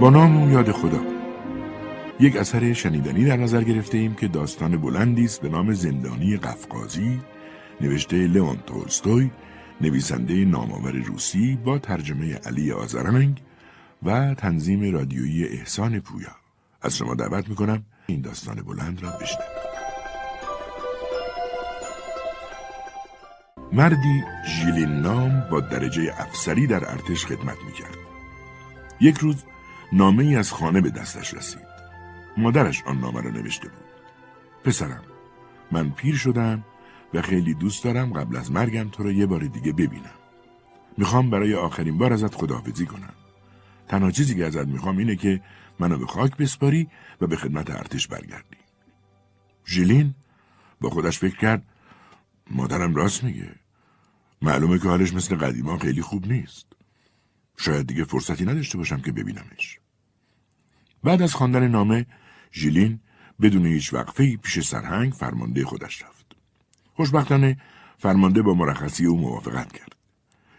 با نام و یاد خدا. یک اثر شنیدنی در نظر گرفته ایم که داستان بلندی است به نام زندانی قفقازی نوشته لئون تولستوی نویسنده نامآور روسی با ترجمه علی آزرنگ و تنظیم رادیویی احسان پویا. از شما دعوت می‌کنم این داستان بلند را بشنوید. مردی ژیلین نام با درجه افسری در ارتش خدمت می‌کرد. یک روز نامه ای از خانه به دستش رسید. مادرش آن نامه را نوشته بود. پسرم من پیر شدم و خیلی دوست دارم قبل از مرگم تو را یه بار دیگه ببینم. می‌خوام برای آخرین بار ازت خداحافظی کنم. تنها چیزی که ازت می‌خوام اینه که منو به خاک بسپاری و به خدمت ارتش برگردی. ژیلین با خودش فکر کرد مادرم راست میگه. معلومه که حالش مثل قدیما خیلی خوب نیست. شاید دیگه فرصتی نداشته باشم که ببینمش. بعد از خواندن نامه ژیلین بدون هیچ وقفه پیش سرهنگ فرمانده خودش رفت. خوشبختانه فرمانده با مرخصی او موافقت کرد.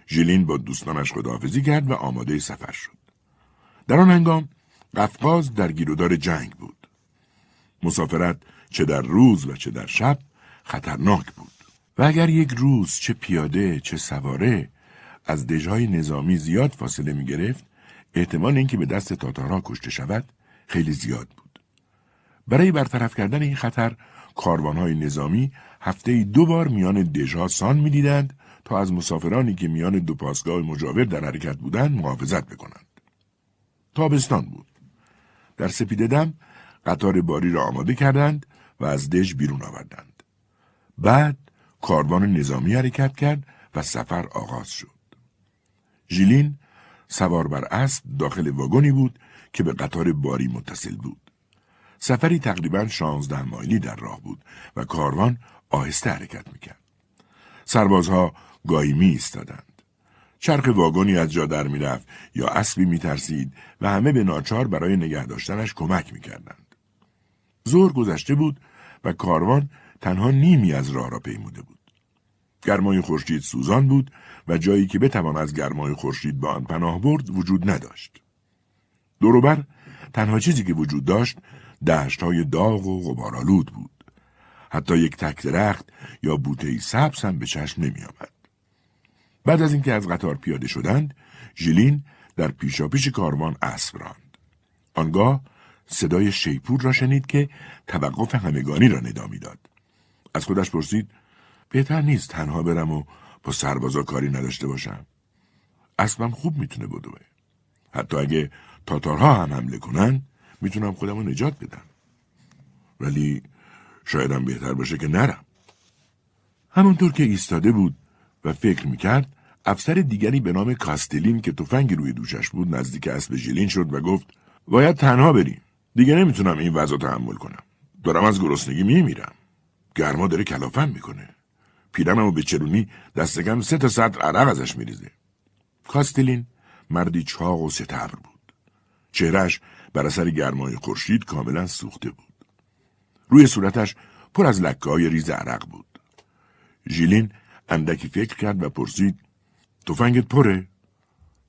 ژیلین با دوستانش خداحافظی کرد و آماده سفر شد. در آن هنگام قفقاز در گیرودار جنگ بود. مسافرت چه در روز و چه در شب خطرناک بود. و اگر یک روز چه پیاده چه سواره از دژهای نظامی زیاد فاصله می گرفت احتمال اینکه به دست تاتارها کشته شود خیلی زیاد بود. برای برطرف کردن این خطر کاروانهای نظامی هفته دو بار میان دژها سان می‌دیدند تا از مسافرانی که میان دو پاسگاه مجاور در حرکت بودند محافظت بکنند. تابستان بود. در سپیده دم قطار باری را آماده کردند و از دژ بیرون آوردند. بعد کاروان نظامی حرکت کرد و سفر آغاز شد. ژیلین سوار بر اسب داخل واگنی بود که به قطار باری متصل بود. سفری تقریبا شانزده مایلی در راه بود و کاروان آهسته حرکت می‌کرد. سربازها گاهی می ایستادند. چرخ واگنی از جا در می‌رفت یا اسبی میترسید و همه به ناچار برای نگه داشتنش کمک می‌کردند. زور گذشته بود و کاروان تنها نیمی از راه را پیموده بود. گرمای خورشید سوزان بود و جایی که بتوان از گرمای خورشید به آن پناه برد وجود نداشت. دوروبر تنها چیزی که وجود داشت دشت های داغ و غبارآلود بود. حتی یک تک درخت یا بوته سبز هم به چشم نمی آمد. بعد از اینکه از قطار پیاده شدند، ژیلین در پیشاپیش کاروان اسب راند. آنگاه صدای شیپور را شنید که توقف همگانی را ندا می‌داد. از خودش پرسید بهتر نیست تنها برم و با سربازا کاری نداشته باشم. اسبم خوب می‌تونه بدوه. حتی اگه تاتارها هم حمله کنن می‌تونم خودم رو نجات بدم. ولی شایدم بهتر باشه که نرم. همونطور که ایستاده بود و فکر می‌کرد افسر دیگری به نام کاستلین که تفنگی روی دوشش بود نزدیک اسب ژیلین شد و گفت باید تنها بریم. دیگه نمی‌تونم این وضع تحمل کنم. دارم از گرسنگی میمیرم. گرما داره کلافم می‌کنه. پیرممو به چرونی دستگم سه تا سطر عرق ازش میریزه. کاستلین مردی چاق و ستبر بود. چهرش بر اثر گرمای خورشید کاملا سوخته بود. روی صورتش پر از لکه های ریز عرق بود. ژیلین اندکی فکر کرد و پرسید تفنگت پره؟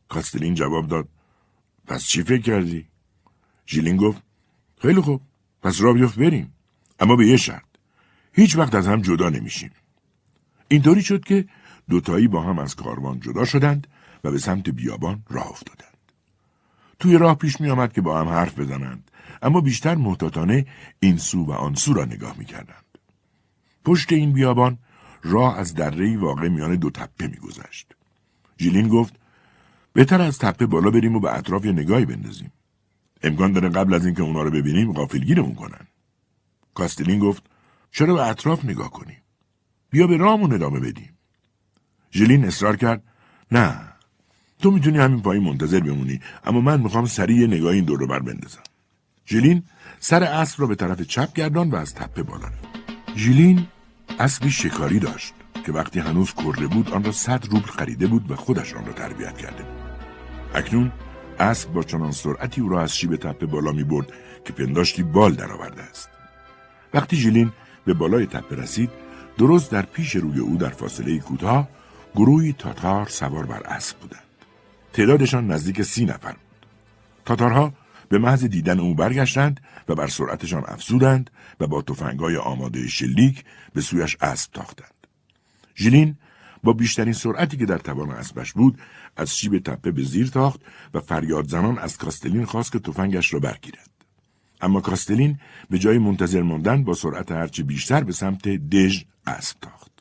کاستلین جواب داد پس چی فکر کردی؟ ژیلین گفت خیلی خوب پس را بیفت بریم اما به یه شرط هیچ وقت از هم جدا نمیشیم اینطوری شد که دوتایی با هم از کاروان جدا شدند و به سمت بیابان راه افتادند. توی راه پیش می آمد که با هم حرف بزنند اما بیشتر محتاطانه این سو و آن سو را نگاه می کردند. پشت این بیابان راه از دره واقع میان دو تپه می گذشت. جیلین گفت بهتر از تپه بالا بریم و به اطراف یه نگاهی بندازیم. امکان داره قبل از اینکه اونا رو ببینیم غافلگیرمون کنن. کاستلین گفت چرا به اطراف نگاه کنیم؟ بیا به رامون ادامه بدیم. ژلین اصرار کرد نه تو می‌تونی همین پایین منتظر بمونی اما من می‌خوام سریع نگاه این دور رو بر بندازم. ژلین سر اسب را به طرف چپ گردان و از تپه بالا رفت. ژیلین اسبی شکاری داشت که وقتی هنوز کرده بود آن را صد روبل خریده بود و خودش آن را تربیت کرده بود. اکنون اسب با چنان سرعتی او را از شیب تپه بالا می برد که پنداشتی بال درآورده است. وقتی ژیلین به بالای تپه رسید درست در پیش روی او در فاصله کوتاه گروهی تاتار سوار بر اسب بودند. تعدادشان نزدیک سی نفر بود. تاتارها به محض دیدن او برگشتند و بر سرعتشان افزودند و با تفنگهای آماده شلیک به سویش اسب تاختند. ژیلین با بیشترین سرعتی که در توان اسبش بود از شیب تپه به زیر تاخت و فریاد زنان از کاستلین خواست که تفنگش را برگیرد. اما کاستلین به جای منتظر ماندن با سرعت هرچه بیشتر به سمت دژ اسب تاخت.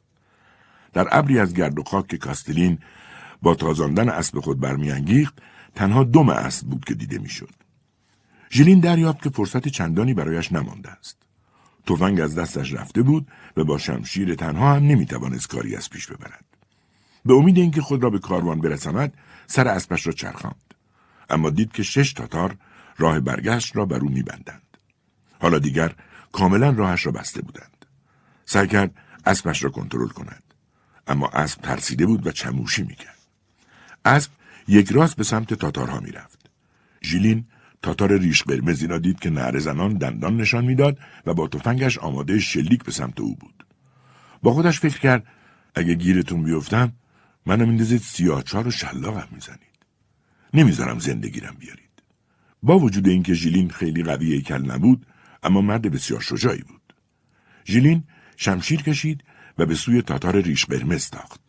در ابری از گرد و خاک که کاستلین با تازاندن اسب خود برمیانگیخت تنها دم اسب بود که دیده می‌شد. ژیلین دریافت که فرصت چندانی برایش نمانده است. تفنگ از دستش رفته بود و با شمشیر تنها هم نمی‌توانست کاری از پیش ببرد. به امید اینکه خود را به کاروان برساند سر اسبش را چرخاند. اما دید که شش تاتار راه برگشت را بر او میبندند. حالا دیگر کاملا راهش را بسته بودند. سعی کرد اسبش را کنترل کند. اما اسب ترسیده بود و چموشی می‌کرد. اسب یک راست به سمت تاتارها می‌رفت. ژیلین تاتار ریش قرمزی را دید که نهر زنان دندان نشان می‌داد و با تفنگش آماده شلیک به سمت او بود. با خودش فکر کرد اگه گیرتون بیفتم منو میندازید سیاهچار و شلاقم می‌زنید. نمی‌ذارم زندگیرم بیارید. با وجود اینکه ژیلین خیلی قوی کل نبود اما مرد بسیار شجاعی بود. ژیلین شمشیر کشید و به سوی تاتار ریش قرمز تاخت.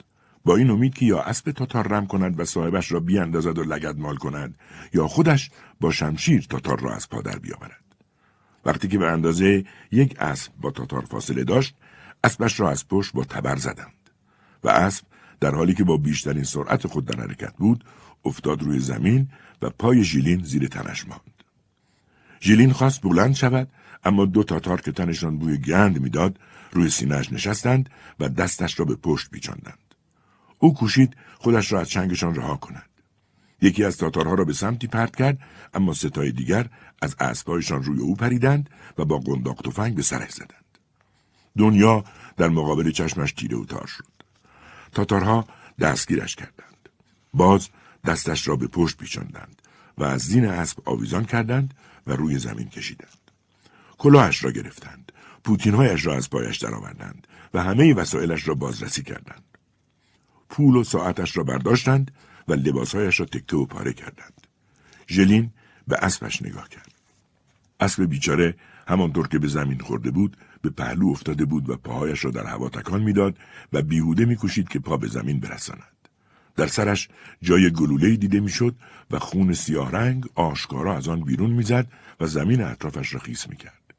با این امید که یا اسب تاتار رم کند و صاحبش را بیاندازد و لگد مال کند یا خودش با شمشیر تاتار را از پادر بیاورد. وقتی که به اندازه یک اسب با تاتار فاصله داشت اسبش را از پشت با تبر زدند و اسب در حالی که با بیشترین سرعت خود در حرکت بود افتاد روی زمین و پای ژیلین زیر تنش ماند. ژیلین خواست بلند شود اما دو تاتار که تنشان بوی گند می‌داد روی سینهش نشستند و دستش را به پشت پیچاندند. او کوشید خودش را از چنگشان رها کند. یکی از تاتارها را به سمتی پرت کرد اما ستای دیگر از اسبهایشان روی او پریدند و با قنداق تفنگ به سرش زدند. دنیا در مقابل چشمش تیره و تار شد. تاتارها دستگیرش کردند. باز دستش را به پشت پیچاندند و از زین اسب آویزان کردند و روی زمین کشیدند. کلاهش را گرفتند. پوتینهایش را از پایش درآوردند و همه وسایلش را بازرسی کردند. پول و ساعتش را برداشتند و لباسهایش را تکه و پاره کردند. ژلین به اسبش نگاه کرد. اسب بیچاره همانطور که به زمین خورده بود به پهلو افتاده بود و پاهایش را در هوا تکان می‌داد و بیهوده میکوشید که پا به زمین برساند. در سرش جای گلوله دیده می‌شد و خون سیاه رنگ آشکارا از آن بیرون می‌زد و زمین اطرافش را خیس می‌کرد.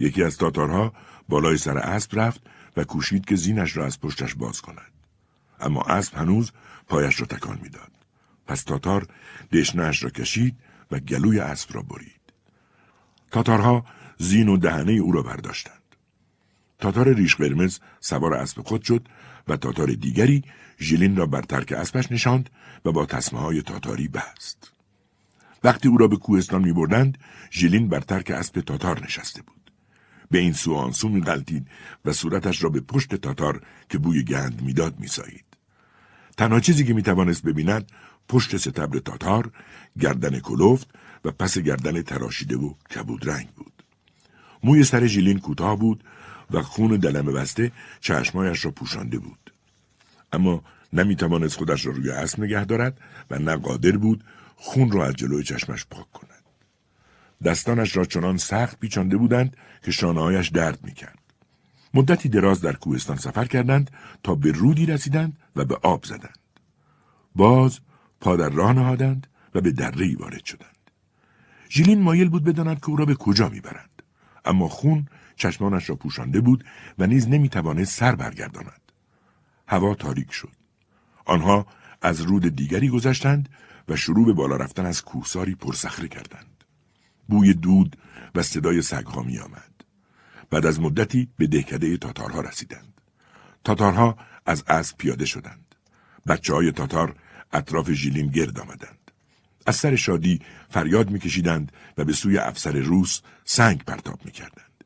یکی از تاتارها بالای سر اسب رفت و کوشید که زینش را از پشتش باز کند. اما اسب هنوز پایش را تکان می‌داد. پس تاتار دشنهاش را کشید و گلوی اسب را برید. تاتارها زین و دهنه او را برداشتند. تاتار ریش قرمز سوار اسب خود شد و تاتار دیگری ژیلین را بر ترک اسبش نشاند و با تصمه های تاتاری بست. وقتی او را به کوهستان می بردند، ژیلین بر ترک اسب تاتار نشسته بود. به این سو آنسو می غلطید و صورتش را به پشت تاتار که بوی گند می‌داد میسایید. تنها چیزی که می‌توانست ببیند پشت ستبر تاتار، گردن کلوفت و پس گردن تراشیده و کبود رنگ بود. موی سر ژیلین کوتاه بود و خون دلم بسته چشمایش را پوشانده بود. اما نمی‌توانست خودش را روی اسب نگه دارد و نه قادر بود خون را از جلوی چشمش پاک کند. دستانش را چنان سخت پیچانده بودند که شانههایش درد می‌کرد. مدتی دراز در کوهستان سفر کردند تا به رودی رسیدند و به آب زدند. باز پا در راه نهادند و به دره وارد شدند. ژیلین مایل بود بداند که او را به کجا می‌برند. اما خون چشمانش را پوشانده بود و نیز نمی‌توانست سر برگرداند. هوا تاریک شد. آنها از رود دیگری گذشتند و شروع به بالا رفتن از کوهساری پرصخره کردند. بوی دود و صدای سگها می آمد. بعد از مدتی به دهکده تاتارها رسیدند. تاتارها از اسب پیاده شدند. بچه های تاتار اطراف ژیلین گرد آمدند. از سر شادی فریاد میکشیدند و به سوی افسر روس سنگ پرتاب می‌کردند.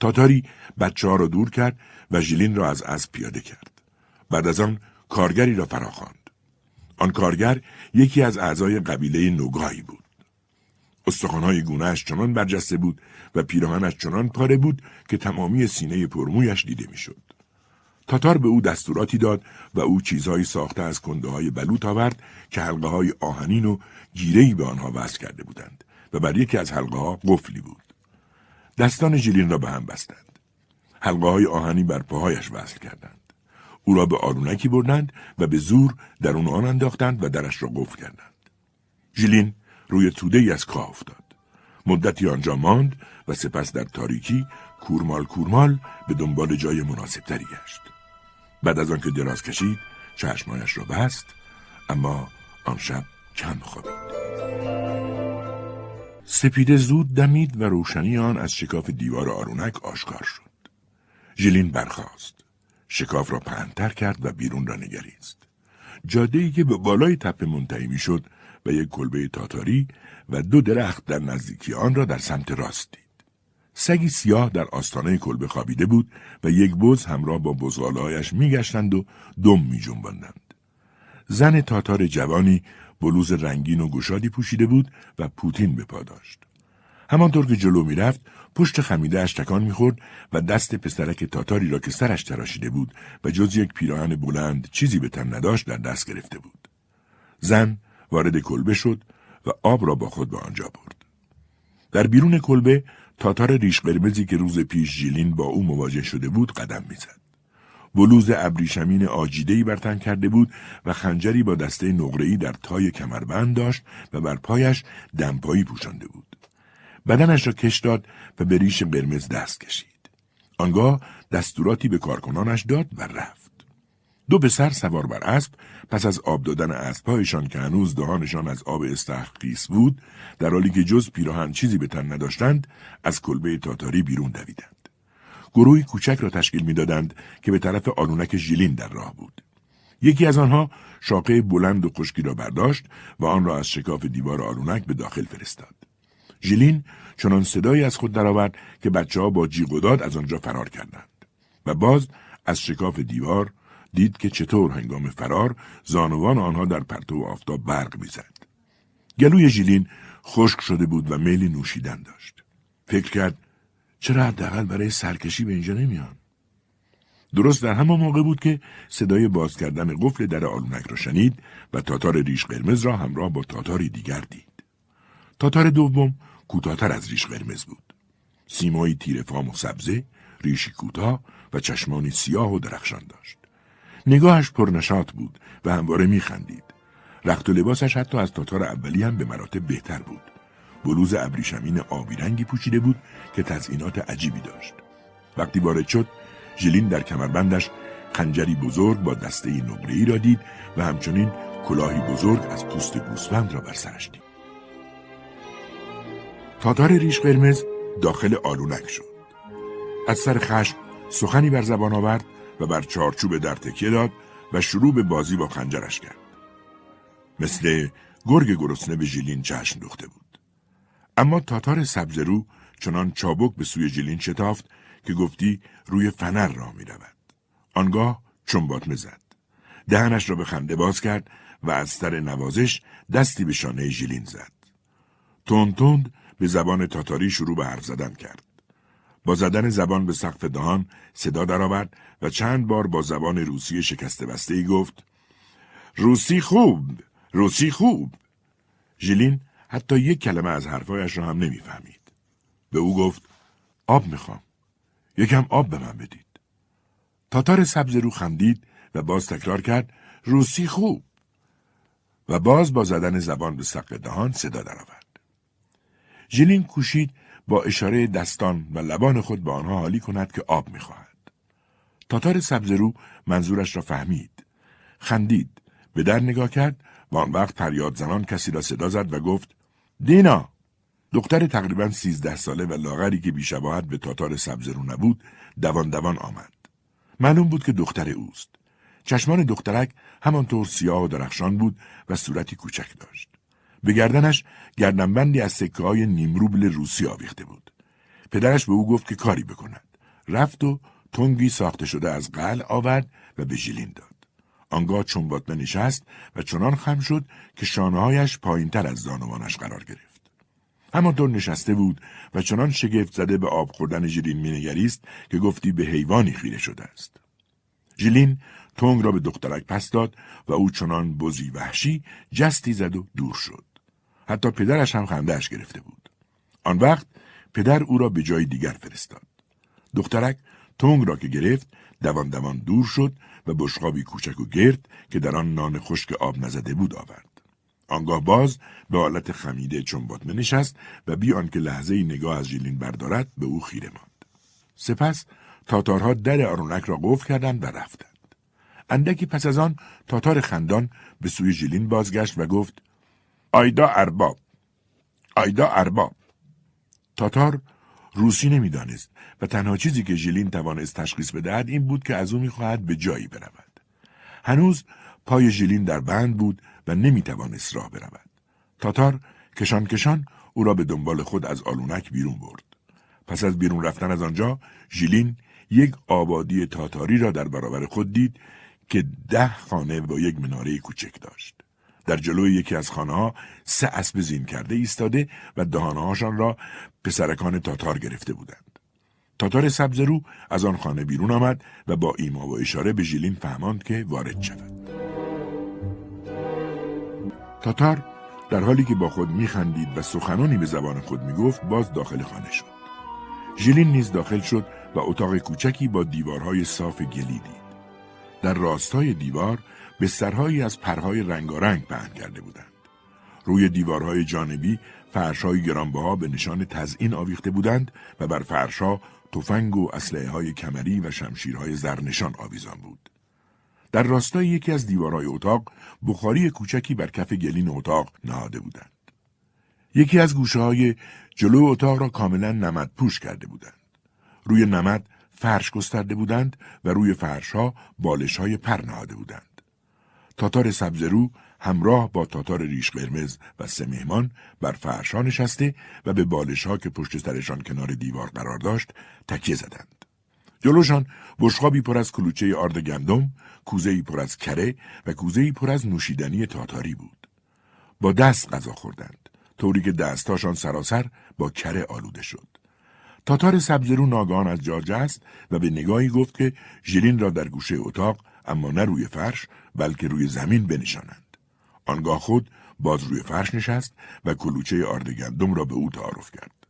تاتاری بچه ها را دور کرد و ژیلین را از اسب پیاده کرد. بعد از آن کارگری را فراخواند. آن کارگر یکی از اعضای قبیله نوگایی بود. استخوانهای گونهش چنان برجسته بود و پیراهنش چنان پاره بود که تمامی سینه پرمویش دیده می‌شد. تاتار به او دستوراتی داد و او چیزهایی ساخته از کنده های بلوط آورد که حلقه های آهنین و گیرهی به آنها وصل کرده بودند و بر یکی از حلقه ها قفلی بود. دستان ژیلین را به هم بستند. حلقه های آهنی بر پاهایش وصل کردند. او را به آرونکی بردند و به زور درون آن انداختند و درش را قفل کردند. ژیلین روی توده ای از کاه افتاد. مدتی آنجا ماند و سپس در تاریکی کورمال کورمال به دنبال جای مناسبتری گشت. بعد از آنکه دراز کشید چشمایش را بست اما آن شب کم خوابید. سپیده زود دمید و روشنی آن از شکاف دیوار آرونک آشکار شد. ژیلین برخاست. شکاف را پهنتر کرد و بیرون را نگریست. جاده ای که به بالای تپه منتهی می‌شد و یک کلبه تاتاری و دو درخت در نزدیکی آن را در سمت راست دید. سگی سیاه در آستانه کلبه خوابیده بود و یک بز همراه با بزغالهایش میگشتند و دم میجنباندند. زن تاتار جوانی بلوز رنگین و گشادی پوشیده بود و پوتین به پا داشت. همانطور که جلو می‌رفت پشت خمیده تکان می‌خورد و دست پسرک تاتاری را که سرش تراشیده بود و جز یک پیراهن بلند چیزی به تن نداشت در دست گرفته بود. زن وارد کلبه شد و آب را با خود به آنجا برد. در بیرون کلبه تاتار ریش قرمزی که روز پیش ژیلین با او مواجه شده بود قدم می‌زد. بلوز ابریشمین آجیدهی بر تن کرده بود و خنجری با دسته نقره‌ای در تای کمربند داشت و بر پایش دمپایی پوشانده بود. بدنش را کش داد و به ریش قرمز دست کشید. آنگاه دستوراتی به کارکنانش داد و رفت. دو پسر سوار بر اسب پس از آب دادن اسبهایشان که هنوز دهانشان از آب استحقیس بود در حالی که جز پیراهن چیزی به تن نداشتند از کلبه تاتاری بیرون دویدند گروهی کوچک را تشکیل می‌دادند که به طرف آرونک ژیلین در راه بود یکی از آنها شاقه بلند و خشکی را برداشت و آن را از شکاف دیوار آرونک به داخل فرستاد ژیلین چنان صدایی از خود درآورد که بچه ها با جیغ و داد از آنجا فرار کردند و باز از شکاف دیوار دید که چطور هنگام فرار زانوان آنها در پرتو آفتاب برق می‌زد. گلوی ژیلین خشک شده بود و میلی نوشیدن داشت. فکر کرد چرا حداقل برای سرکشی به اینجا نمیان؟ درست در همان موقع بود که صدای باز کردن قفل در آلونک را شنید و تاتار ریش قرمز را همراه با تاتاری دیگر دید. تاتار دوم کوتاهتر از ریش قرمز بود. سیمایی تیر فام و سبزه، ریشی کوتاه و چشمانی سیاه و درخشان داشت. نگاهش پرنشاط بود و همواره میخندید. رخت و لباسش حتی از تاتار اولی هم به مراتب بهتر بود. بلوز ابریشمین آبی رنگی پوشیده بود که تزئینات عجیبی داشت. وقتی وارد شد، ژیلین در کمربندش خنجری بزرگ با دسته نقره‌ای را دید و همچنین کلاهی بزرگ از پوست گوسفند را بر سرش دید. تاتار ریش قرمز داخل آلونک شد. از سر خشم سخنی بر زبان آورد و بر چارچوب در تکیه داد و شروع به بازی با خنجرش کرد. مثل گرگ گرسنه به ژیلین چشم دوخته بود. اما تاتار سبزرو چنان چابک به سوی ژیلین شتافت که گفتی روی فنر راه می رود. آنگاه چنبات زد. دهنش را به خنده باز کرد و از سر نوازش دستی به شانه ژیلین زد. تند تند به زبان تاتاری شروع به حرف زدن کرد. با زدن زبان به سقف دهان صدا درآورد و چند بار با زبان روسی شکسته بسته ای گفت روسی خوب روسی خوب. ژیلین حتی یک کلمه از حرفایش را هم نمی‌فهمید. به او گفت آب می‌خوام یکم آب به من بدید. تاتار سبز رو خندید و باز تکرار کرد روسی خوب. و باز با زدن زبان به سقف دهان صدا درآورد. ژیلین کوشید با اشاره دستان و لبان خود به آنها حالی کند که آب می‌خواهد. تاتار سبزرو منظورش را فهمید. خندید. به در نگاه کرد و آن وقت فریاد زنان کسی را صدا زد و گفت دینا دختر تقریبا سیزده ساله و لاغری که بیشباهت به تاتار سبزرو نبود دوان دوان آمد. معلوم بود که دختر اوست. چشمان دخترک همانطور سیاه و درخشان بود و صورتی کوچک داشت. به گردنش گردنبندی از سکه های نیمروبل روسی آویخته بود. پدرش به او گفت که کاری بکند. رفت و تنگی ساخته شده از قل آورد و به ژیلین داد. آنگاه چنباتمه نشست و چنان خم شد که شانههایش پایینتر از زانوانش قرار گرفت. همانطور نشسته بود و چنان شگفت زده به آب خوردن ژیلین مینگریست که گفتی به حیوانی خیره شده است. ژیلین تنگ را به دخترک پس داد و او چنان بزی وحشی جستی زد و دور شد. حتی پدرش هم خندهش گرفته بود. آن وقت پدر او را به جای دیگر فرستاد. دخترک تونگ را که گرفت دوان دوان دور شد و بشقابی کوچک و گرد که در آن نان خشک آب نزده بود آورد. آنگاه باز به حالت خمیده بطمه نشست و بی آنکه لحظه نگاه از ژیلین بردارد به او خیره ماند. سپس تاتارها در آرونک را قفل کردند و رفتند. اندکی پس از آن تاتار خندان به سوی ژیلین بازگشت و گفت آیدا ارباب. آیدا ارباب. تاتار روسی نمی‌دانست و تنها چیزی که ژیلین توانست تشخیص بدهد این بود که از او می‌خواهد به جایی برود. هنوز پای ژیلین در بند بود و نمی‌توانست راه برود. تاتار کشان کشان او را به دنبال خود از آلونک بیرون برد. پس از بیرون رفتن از آنجا ژیلین یک آبادی تاتاری را در برابر خود دید که ده خانه و یک مناره کوچک داشت. در جلوی یکی از خانه ها سه اسب زین کرده ایستاده و دهانهاشان را پسرکان تاتار گرفته بودند. تاتار سبزرو از آن خانه بیرون آمد و با ایما و اشاره به ژیلین فهماند که وارد شود. تاتار در حالی که با خود میخندید و سخنانی به زبان خود می‌گفت باز داخل خانه شد. ژیلین نیز داخل شد و اتاق کوچکی با دیوارهای صاف گلی دید. در راستای دیوار بسترهایی از پرهای رنگارنگ پهن کرده بودند. روی دیوارهای جانبی فرشهای گرانبها به نشان تزئین آویخته بودند و بر فرشها تفنگ و اسلحه های کمری و شمشیرهای زرنشان آویزان بود. در راستای یکی از دیوارهای اتاق بخاری کوچکی بر کف گلین اتاق نهاده بودند. یکی از گوشه های جلو اتاق را کاملا نمد پوش کرده بودند. روی نمد فرش گسترده بودند و روی فرشها بالش پر نهاده بودند. تاتار سبزرو همراه با تاتار ریش قرمز و سه مهمان بر فرشها نشسته و به بالش ها که پشت سرشان کنار دیوار قرار داشت تکیه زدند. جلوشان بشقابی پر از کلوچه آرد گندم، کوزهی پر از کره و کوزهی پر از نوشیدنی تاتاری بود. با دست غذا خوردند، طوری که دستاشان سراسر با کره آلوده شد. تاتار سبزرو ناگان از جا جست و به نگاهی گفت که ژیلین را در گوشه اتاق اما نه روی فرش بلکه روی زمین بنشانند. آنگاه خود باز روی فرش نشست و کلوچه آرد گندم را به او تعارف کرد.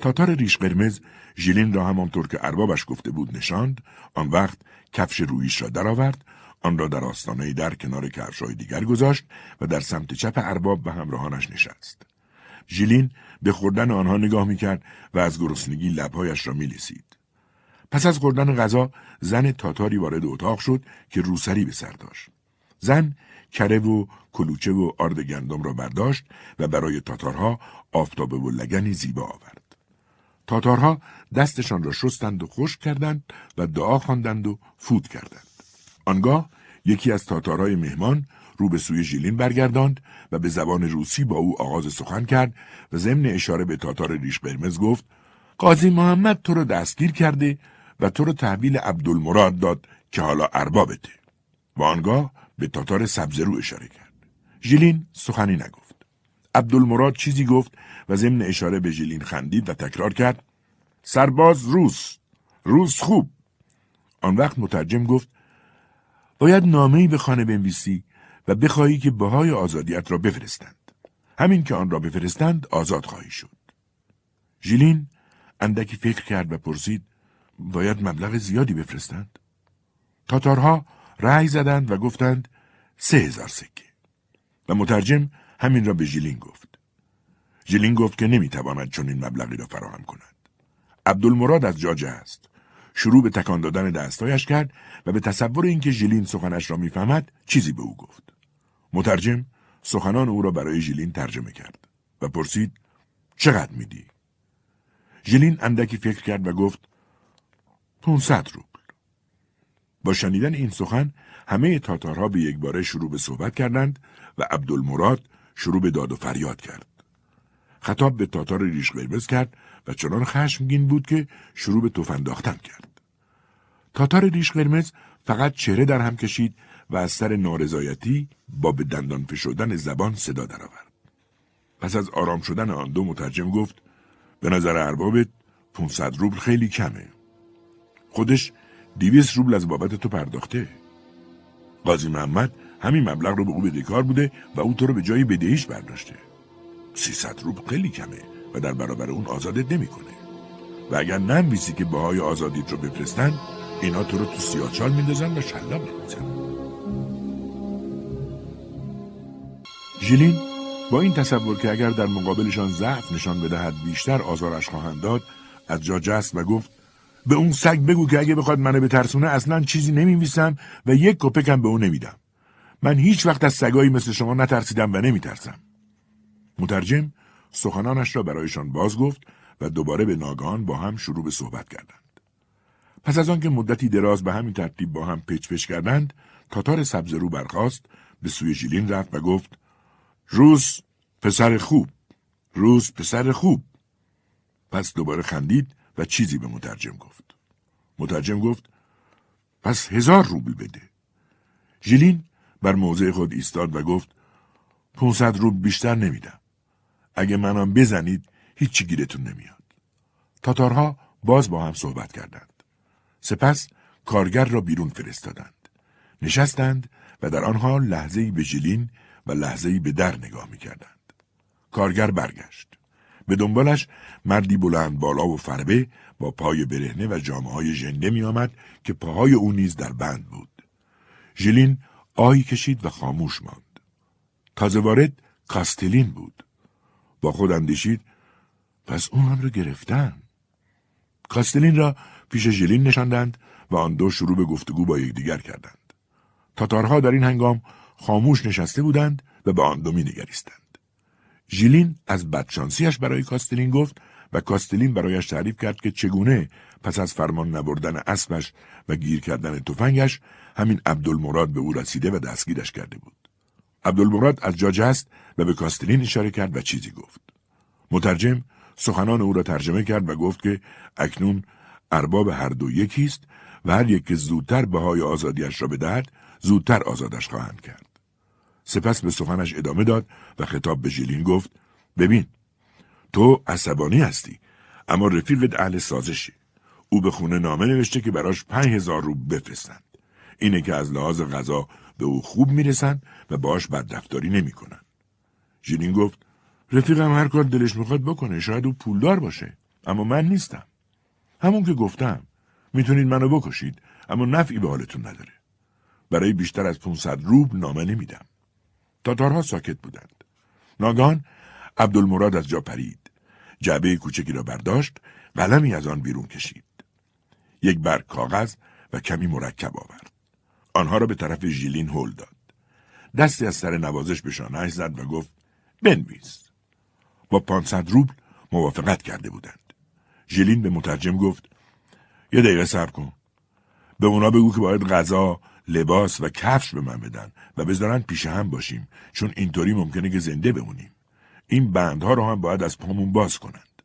تاتار ریش قرمز ژیلین را همانطور که اربابش گفته بود نشاند آن وقت کفش رویش را درآورد آن را در آستانه در کنار کفشهای دیگر گذاشت و در سمت چپ ارباب و همراهانش نشست. ژیلین به خوردن آنها نگاه می‌کرد و از گرسنگی لبهایش را میلیسید. پس از خوردن غذا زن تاتاری وارد اتاق شد که روسری به سر داشت. زن کره و کلوچه و آرد گندم را برداشت و برای تاتارها آفتابه و لگنی زیبا آورد. تاتارها دستشان را شستند و خشک کردند و دعا خواندند و فود کردند. آنگاه یکی از تاتارهای مهمان رو به سوی ژیلین برگرداند و به زبان روسی با او آغاز سخن کرد و ضمن اشاره به تاتار ریش قرمز گفت قاضی محمد تو رو دستگیر کرده و تو رو تحویل عبدالمراد داد که حالا اربابته و آنگاه به تاتار سبزرو اشاره کرد ژیلین سخنی نگفت عبدالمراد چیزی گفت و ضمن اشاره به ژیلین خندید و تکرار کرد سرباز روس روس خوب آن وقت مترجم گفت باید نامه‌ای به خانه بنویسی و بخواهی که بهای آزادیت را بفرستند. همین که آن را بفرستند آزاد خواهی شد. ژیلین اندکی فکر کرد و پرسید باید مبلغ زیادی بفرستند؟ تاتارها رأی زدند و گفتند سه هزار سکه و مترجم همین را به ژیلین گفت. ژیلین گفت که نمی‌تواند چون این مبلغی را فراهم کند. عبدالمراد از جاجه است. شروع به تکان دادن دستایش کرد و به تصور اینکه ژیلین سخنش را می‌فهمد چیزی به او گفت. مترجم سخنان او را برای ژیلین ترجمه کرد و پرسید چقدر میدی؟ ژیلین اندکی فکر کرد و گفت 500 روبل. با شنیدن این سخن همه تاتارها به یک باره شروع به صحبت کردند و عبدالمراد شروع به داد و فریاد کرد. خطاب به تاتار ریش قرمز کرد و چنان خشمگین بود که شروع به توف انداختن کرد. تاتار ریش قرمز فقط چهره در هم کشید و از سر نارضایتی با به دندان فشردن زبان صدا درآورد. پس از آرام شدن آن دو مترجم گفت به نظر اربابت 500 روبل خیلی کمه. خودش 200 روبل از بابت تو پرداخته. قاضی محمد همین مبلغ رو به او بدهکار بوده و او تو رو به جای بدهیش برداشته. 300 روبل خیلی کمه و در برابر اون آزادت نمی‌کنه و اگر ننویسی که باهای آزادیت رو بفرستن اینا تو رو تو سیاچال میندازن و شلاق میزن ژیلین با این تصور که اگر در مقابلشان ضعف نشان بدهد بیشتر آزارش خواهند داد از جا جست و گفت به اون سگ بگو که اگه بخواد منو به ترسونه اصلا چیزی نمیویسم و یک کپکم به اون نمیدم. من هیچ وقت از سگایی مثل شما نترسیدم و نمیترسم. مترجم سخنانش را برایشان باز گفت و دوباره به ناگان با هم شروع به صحبت کردند. پس از آنکه مدتی دراز به همین ترتیب با هم پچ پچ کردند تاتار سبز رو برخاست به سوی ژیلین رفت و گفت روز پسر خوب روز پسر خوب. پس دوباره خندید و چیزی به مترجم گفت. مترجم گفت پس هزار روبل بده. ژیلین بر موضع خود ایستاد و گفت پونصد روب بیشتر نمیدم. اگه منم بزنید هیچی گیرتون نمیاد. تاتارها باز با هم صحبت کردند. سپس کارگر را بیرون فرستادند. نشستند و در آن حال لحظه‌ای به ژیلین و لحظه‌ای به در نگاه می‌کردند. کارگر برگشت. به دنبالش مردی بلند بالا و فربه با پای برهنه و جامعه های ژنده می آمد که پاهای او نیز در بند بود. ژیلین آهی کشید و خاموش ماند. تازه وارد کاستلین بود. با خود اندیشید پس اون هم رو گرفتن. کاستلین را پیش ژیلین نشاندند و آن دو شروع به گفتگو با یکدیگر کردند. تاتارها در این هنگام خاموش نشسته بودند و به آن دو می نگریستند. ژیلین از بدشانسیش برای کاستلین گفت و کاستلین برایش تعریف کرد که چگونه پس از فرمان نبردن اسبش و گیر کردن تفنگش همین عبدالمراد به او رسیده و دستگیرش کرده بود. عبدالمراد از جا جست و به کاستلین اشاره کرد و چیزی گفت. مترجم سخنان او را ترجمه کرد و گفت که اکنون ارباب هر دو یکی است و هر یک که زودتر بهای آزادیش را بدهد زودتر آزادش خواهند کرد. سپس به سخنش ادامه داد و خطاب به ژیلین گفت ببین تو عصبانی هستی اما رفیقت اهل سازشی او به خونه نامه نوشته که براش پنج هزار رو بفرستند. اینه که از لحاظ غذا به او خوب می‌رسن و باش بدرفتاری نمی‌کنن ژیلین گفت رفیقم هر کار دلش می‌خواد بکنه شاید او پولدار باشه اما من نیستم. همون که گفتم می‌تونید منو بکشید اما نفعی به حالتون نداره. برای بیشتر از 500 روب نامه نمیدم. تاتارها ساکت بودند. ناگان عبدالمراد از جا پرید. جعبه کوچکی را برداشت قلمی از آن بیرون کشید. یک برگ کاغذ و کمی مرکب آورد. آنها را به طرف ژیلین هل داد. دستی از سر نوازش به شانهاش زد و گفت بنویس. با پانصد روبل موافقت کرده بودند. ژیلین به مترجم گفت یه دقیقه صبر کن. به اونا بگو که باید غذا، لباس و کفش به من بدن و بذارن پیش هم باشیم چون اینطوری ممکنه که زنده بمونیم. این بندها رو هم باید از پامون باز کنند.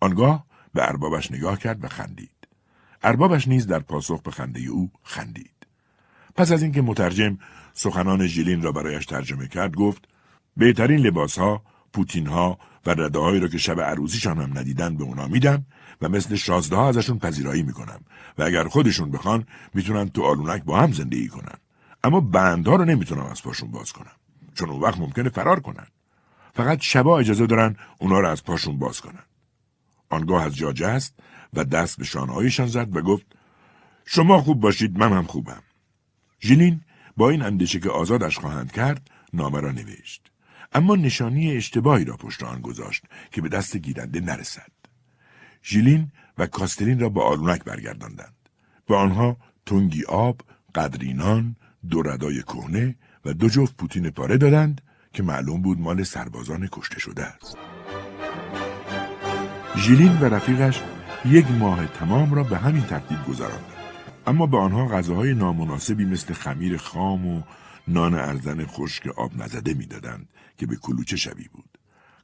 آنگاه به اربابش نگاه کرد و خندید. اربابش نیز در پاسخ به خنده او خندید. پس از اینکه مترجم سخنان ژیلین را برایش ترجمه کرد گفت بهترین لباسها، پوتینها و ردههایی را که شب عروسیشان هم ندیدن به اونا میدم و مثل شازده ها ازشون پذیرایی می‌کنم و اگر خودشون بخوان می‌تونن تو آلونک با هم زندگی کنن اما بندها رو نمی‌تونم از پاشون باز کنم. چون اون وقت ممکنه فرار کنن. فقط شبا اجازه دارن اونا رو از پاشون باز کنن. آنگاه از جا جست و دست به شانهایشان زد و گفت شما خوب باشید من هم خوبم. ژیلین با این اندیشه که آزادش خواهند کرد نامه را نوشت. اما نشانی اشتباهی را پشت آن گذاشت که به دست گیرنده نرسد. ژیلین و کاسترین را به آلونک برگرداندند. به آنها تنگی آب قدرینان دو ردای کهنه و دو جفت پوتین پاره دادند که معلوم بود مال سربازان کشته شده است. ژیلین و رفیقش یک ماه تمام را به همین ترتیب گذراندند. اما به آنها غذاهای نامناسبی مثل خمیر خام و نان ارزن خشک آب نزده می‌دادند که به کلوچه شبی بود.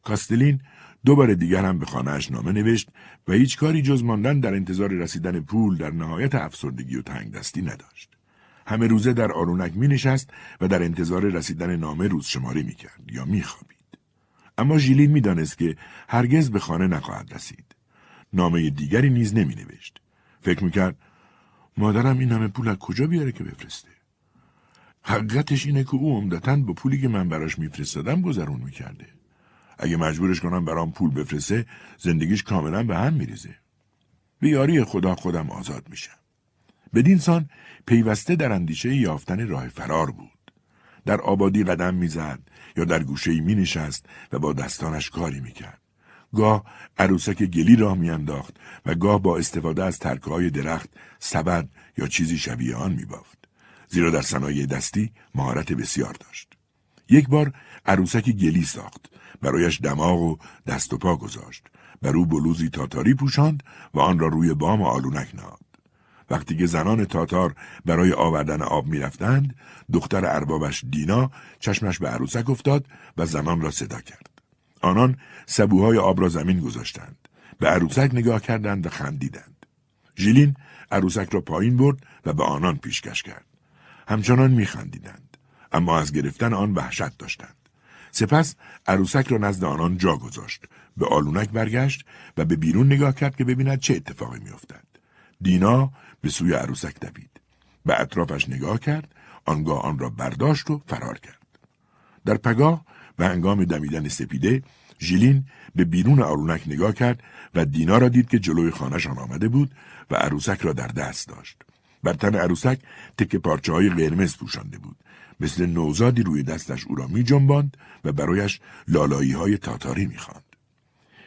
کاستلین دو بار دیگر هم به خانهاش نامه نوشت و هیچ کاری جز ماندن در انتظار رسیدن پول در نهایت افسردگی و تنگ دستی نداشت. همه روزه در آرونک می نشست و در انتظار رسیدن نامه روز شماری می کرد یا می خوابید. اما ژیلین می دانست که هرگز به خانه نخواهد رسید. نامه دیگری نیز نمی نوشت. فکر می کرد مادرم این همه پول از کجا بیاره که بفرسته؟ حقیقتش اینه که او عمدتا با پولی که من براش میفرستادم گذرون می‌کرده اگه مجبورش کنم برام پول بفرسته زندگیش کاملا به هم میریزه. به یاری خدا خودم آزاد میشم. بدین سان پیوسته در اندیشه یافتن راه فرار بود. در آبادی قدم می‌زد یا در گوشه می نشست و با دستانش کاری می‌کرد. گاه عروسک گلی راه میانداخت و گاه با استفاده از ترکه های درخت سبد یا چیزی شبیه آن میبافت. زیرا در صنایع دستی مهارت بسیار داشت. یک بار عروسک گلی ساخت. برایش دماغ و دست و پا گذاشت. بر او بلوزی تاتاری پوشاند و آن را روی بام آلونک نهاد. وقتی که زنان تاتار برای آوردن آب می‌رفتند دختر اربابش دینا چشمش به عروسک افتاد و زنان را صدا کرد. آنان سبوهای آب را زمین گذاشتند. به عروسک نگاه کردند و خندیدند. ژیلین عروسک را پایین برد و به آنان پیشکش کرد. همچنان میخندیدند اما از گرفتن آن وحشت داشتند. سپس عروسک را نزد آنان جا گذاشت به آلونک برگشت و به بیرون نگاه کرد که ببیند چه اتفاقی میافتد. دینا به سوی عروسک دوید به اطرافش نگاه کرد آنگاه آن را برداشت و فرار کرد در پگاه و انگام دمیدن سپیده ژیلین به بیرون آلونک نگاه کرد و دینا را دید که جلوی خانهشان آمده بود و عروسک را در دست داشت بر تن عروسک تکه پارچه های قرمز پوشانده بود مثل نوزادی روی دستش او را می جنباند و برایش لالایی های تاتاری می خاند.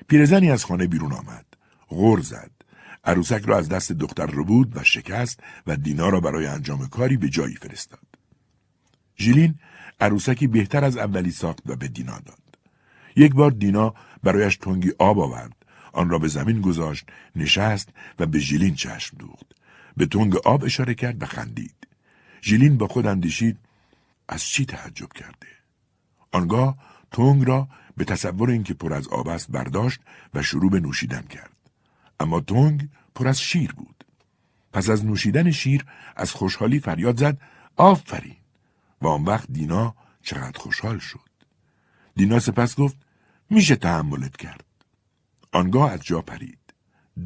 پیرزنی از خانه بیرون آمد. غور زد. عروسک را از دست دختر رو بود و شکست و دینا را برای انجام کاری به جایی فرستاد. ژیلین عروسکی بهتر از اولی ساخت و به دینا داد. یک بار دینا برایش تنگی آب آورد. آن را به زمین گذاشت، نشست و به ژیلین چشم دوخت. به تنگ آب اشاره کرد و خندید. ژیلین با خود اندیشید از چی تعجب کرده؟ آنگاه تنگ را به تصور اینکه پر از آب است برداشت و شروع به نوشیدن کرد. اما تونگ پر از شیر بود. پس از نوشیدن شیر از خوشحالی فریاد زد آفرین و آن وقت دینا چقدر خوشحال شد. دینا سپس گفت میشه تحملت کرد. آنگاه از جا پرید.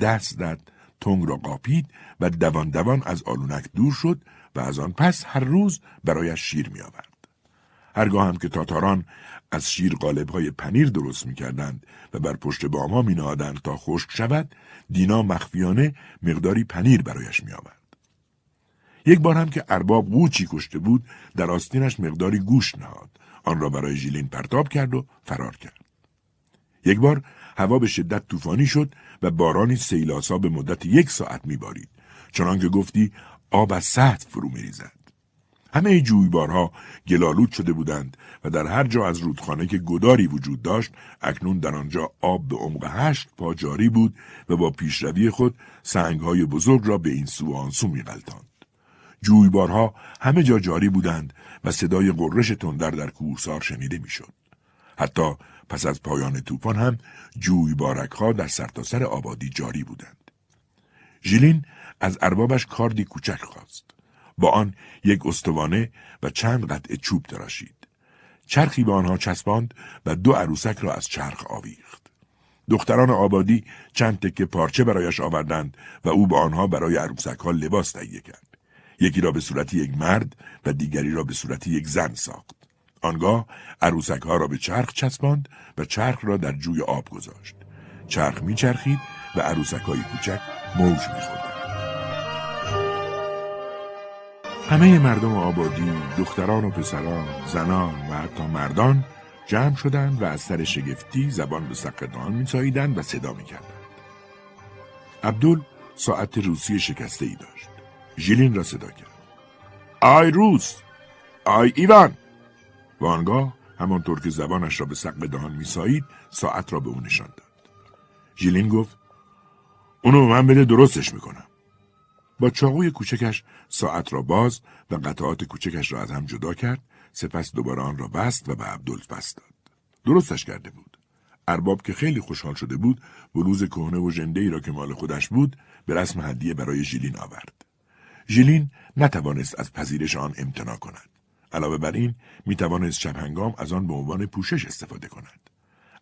دست داد تنگ را قاپید و دوان دوان از آلونک دور شد و از آن پس هر روز برایش شیر می آورد. هرگاه هم که تاتاران از شیر قالب های پنیر درست می کردند و بر پشت باما می نهادند تا خشک شود دینا مخفیانه مقداری پنیر برایش می آورد. یک بار هم که ارباب قوچی کشته بود در آستینش مقداری گوشت نهاد. آن را برای ژیلین پرتاب کرد و فرار کرد. یک بار هوا به شدت طوفانی شد و بارانی سیلاسا به مدت یک ساعت میبارید. چنان که گفتی آب از سطح فرو میریزد. همه جویبارها گلالود شده بودند و در هر جا از رودخانه که گداری وجود داشت اکنون در آنجا آب به عمق هشت پا جاری بود و با پیشروی خود سنگهای بزرگ را به این سو و آن سو میغلطاند جویبارها همه جا جاری بودند و صدای قررش تندر در کوهسار شنیده می‌شد. حتی پس از پایان طوفان هم جویبارکها در سرتاسر سر آبادی جاری بودند. ژیلین از اربابش کاردی کوچک خواست. با آن یک استوانه و چند قطعه چوب تراشید. چرخی به آنها چسباند و دو عروسک را از چرخ آویخت. دختران آبادی چند تکه پارچه برایش آوردند و او با آنها برای عروسک ها لباس تهیه کرد. یکی را به صورت یک مرد و دیگری را به صورت یک زن ساخت. آنگاه عروسک ها را به چرخ چسباند و چرخ را در جوی آب گذاشت. چرخ میچرخید و عروسک های کوچک موج میخوردند. همه مردم آبادی، دختران و پسران، زنان و حتی مردان جمع شدند و از سر شگفتی زبان به سقدان میساییدند و صدا می‌کردند. عبدول ساعت روسی شکسته ای داشت. ژیلین را صدا کرد. آی روس! آی ایوان! و آنگاه همانطور که زبانش را به سقب دهان میسایید ساعت را به او نشان داد. ژیلین گفت اونو من بده درستش می‌کنم. با چاقوی کوچکش ساعت را باز و قطعات کوچکش را از هم جدا کرد سپس دوباره آن را بست و به عبدال پس داد. درستش کرده بود. ارباب که خیلی خوشحال شده بود بلوز کهنه و ژنده را که مال خودش بود به رسم هدیه برای ژیلین آورد. ژیلین نتوانست از پذیرش آن امتناع کند. علاوه بر این می توانست شب هنگام از آن به عنوان پوشش استفاده کند.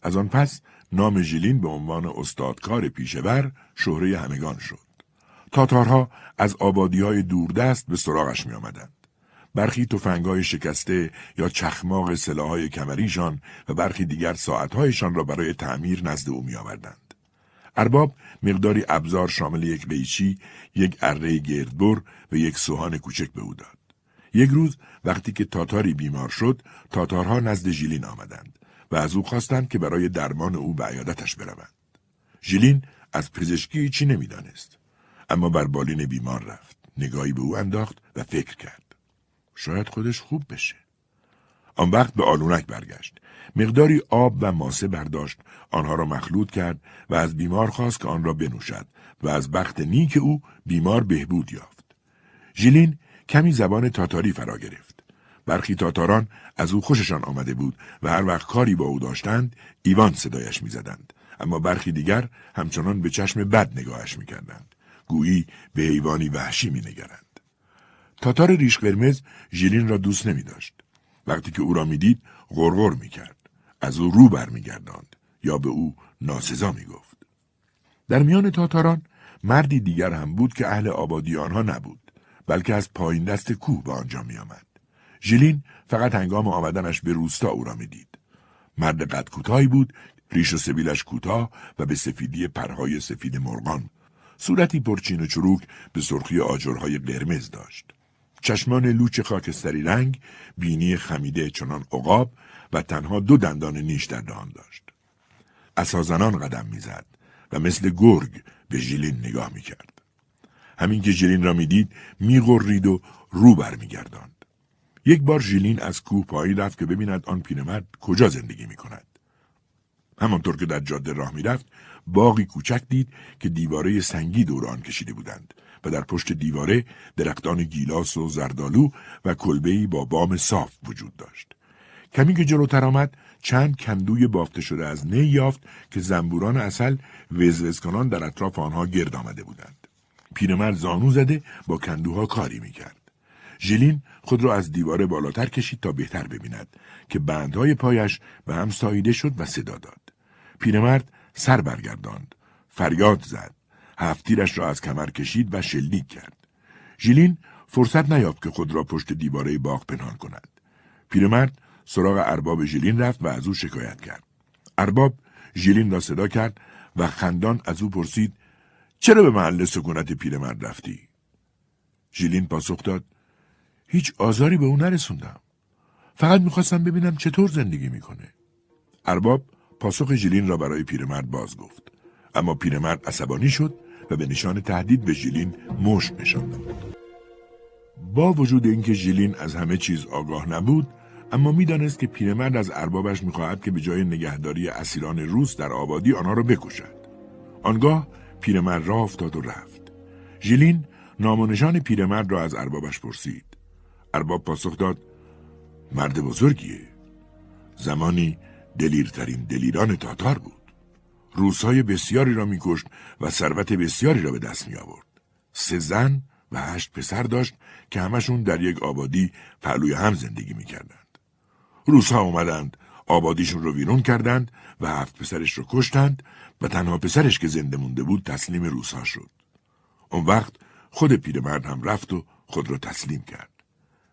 از آن پس نام ژیلین به عنوان استادکار پیشور شهره همگان شد. تاتارها از آبادی های دوردست به سراغش می آمدند. برخی تفنگهای شکسته یا چخماق سلاحهای کمریشان و برخی دیگر ساعتهایشان را برای تعمیر نزد او میآوردند. ارباب مقداری ابزار شامل یک قیچی، یک اره گردبر و یک سوهان کوچک به او داد. یک روز وقتی که تاتاری بیمار شد، تاتارها نزد ژیلین آمدند و از او خواستند که برای درمان او به عیادتش بروند. ژیلین از پزشکی چی نمی‌دانست، اما بر بالین بیمار رفت. نگاهی به او انداخت و فکر کرد. شاید خودش خوب بشه. آن وقت به آلونک برگشت. مقداری آب و ماسه برداشت، آنها را مخلوط کرد و از بیمار خواست که آن را بنوشد و از بخت نیک او بیمار بهبود یافت. ژیلین کمی زبان تاتاری فرا گرفت. برخی تاتاران از او خوششان آمده بود و هر وقت کاری با او داشتند ایوان صدایش می‌زدند اما برخی دیگر همچنان به چشم بد نگاهش می‌کردند گویی به حیوانی وحشی مینگرند تاتار ریش قرمز ژیلین را دوست نمی داشت. وقتی که او را می‌دید غرغر می‌کرد از او رو برمیگرداند یا به او ناسزا می‌گفت در میان تاتاران مردی دیگر هم بود که اهل آبادی آنها نبود بلکه از پایین دست کوه به آنجا می آمد. ژیلین فقط هنگام آمدنش به روستا او را می‌دید. مرد قد کوتاهی بود، ریش و سبیلش کوتاه و به سفیدی پرهای سفید مرغان. صورتی پرچین و چروک به سرخی آجرهای قرمز داشت. چشمان لوچ خاکستری رنگ، بینی خمیده چنان عقاب و تنها دو دندان نیش در دهان داشت. اسازنان قدم می‌زد و مثل گرگ به ژیلین نگاه می‌کرد. همین که ژیلین را می‌دید میغرید و رو برمیگرداند یک بار ژیلین از کوه پایین رفت که ببیند آن پیرمرد کجا زندگی می کند. همانطور که در جاده راه می‌رفت باغی کوچک دید که دیواره سنگی دور آن کشیده بودند و در پشت دیواره درختان گیلاس و زردالو و کلبه‌ای با بام صاف وجود داشت. کمی که جلوتر آمد چند کندوی بافته شده از نی یافت که زنبوران اصل وزوزکنان در اطراف آنها گرد آمده بودند. پیرمرد زانو زده با کندوها کاری می‌کرد. ژیلین خود را از دیواره بالاتر کشید تا بهتر ببیند که بندهای پایش به هم ساییده شد و صدا داد. پیرمرد سر برگرداند. فریاد زد. هفتیرش را از کمر کشید و شلیک کرد. ژیلین فرصت نیافت که خود را پشت دیواره باغ پنهان کند. پیرمرد سراغ ارباب ژیلین رفت و از او شکایت کرد. ارباب ژیلین را صدا کرد و خندان از او پرسید چرا به محل سکونت پیرمرد رفتی؟ ژیلین پاسخ داد هیچ آزاری به او نرسوندم. فقط می‌خواستم ببینم چطور زندگی می‌کنه. ارباب پاسخ ژیلین را برای پیرمرد باز گفت. اما پیرمرد عصبانی شد و به نشان تهدید به ژیلین مشت نشان داد. با وجود اینکه ژیلین از همه چیز آگاه نبود، اما می‌دانست که پیرمرد از اربابش می‌خواهد که به جای نگهداری اسیران روس در آبادی آنها را بکشد. آنگاه پیرمرد را افتاد و رفت. ژیلین نام پیرمرد را از اربابش پرسید. ارباب پاسخ داد مرد بزرگیه. زمانی دلیرترین دلیران تاتار بود. روزهای بسیاری را میکشت و ثروت بسیاری را به دست می آورد. سه زن و هشت پسر داشت که همشون در یک آبادی پهلوی هم زندگی می‌کردند. روزها اومدند آبادیشون رو ویرون کردند و هفت پسرش رو کشتند و تنها پسرش که زنده مونده بود تسلیم روسها شد. اون وقت خود پیرمرد هم رفت و خود را تسلیم کرد.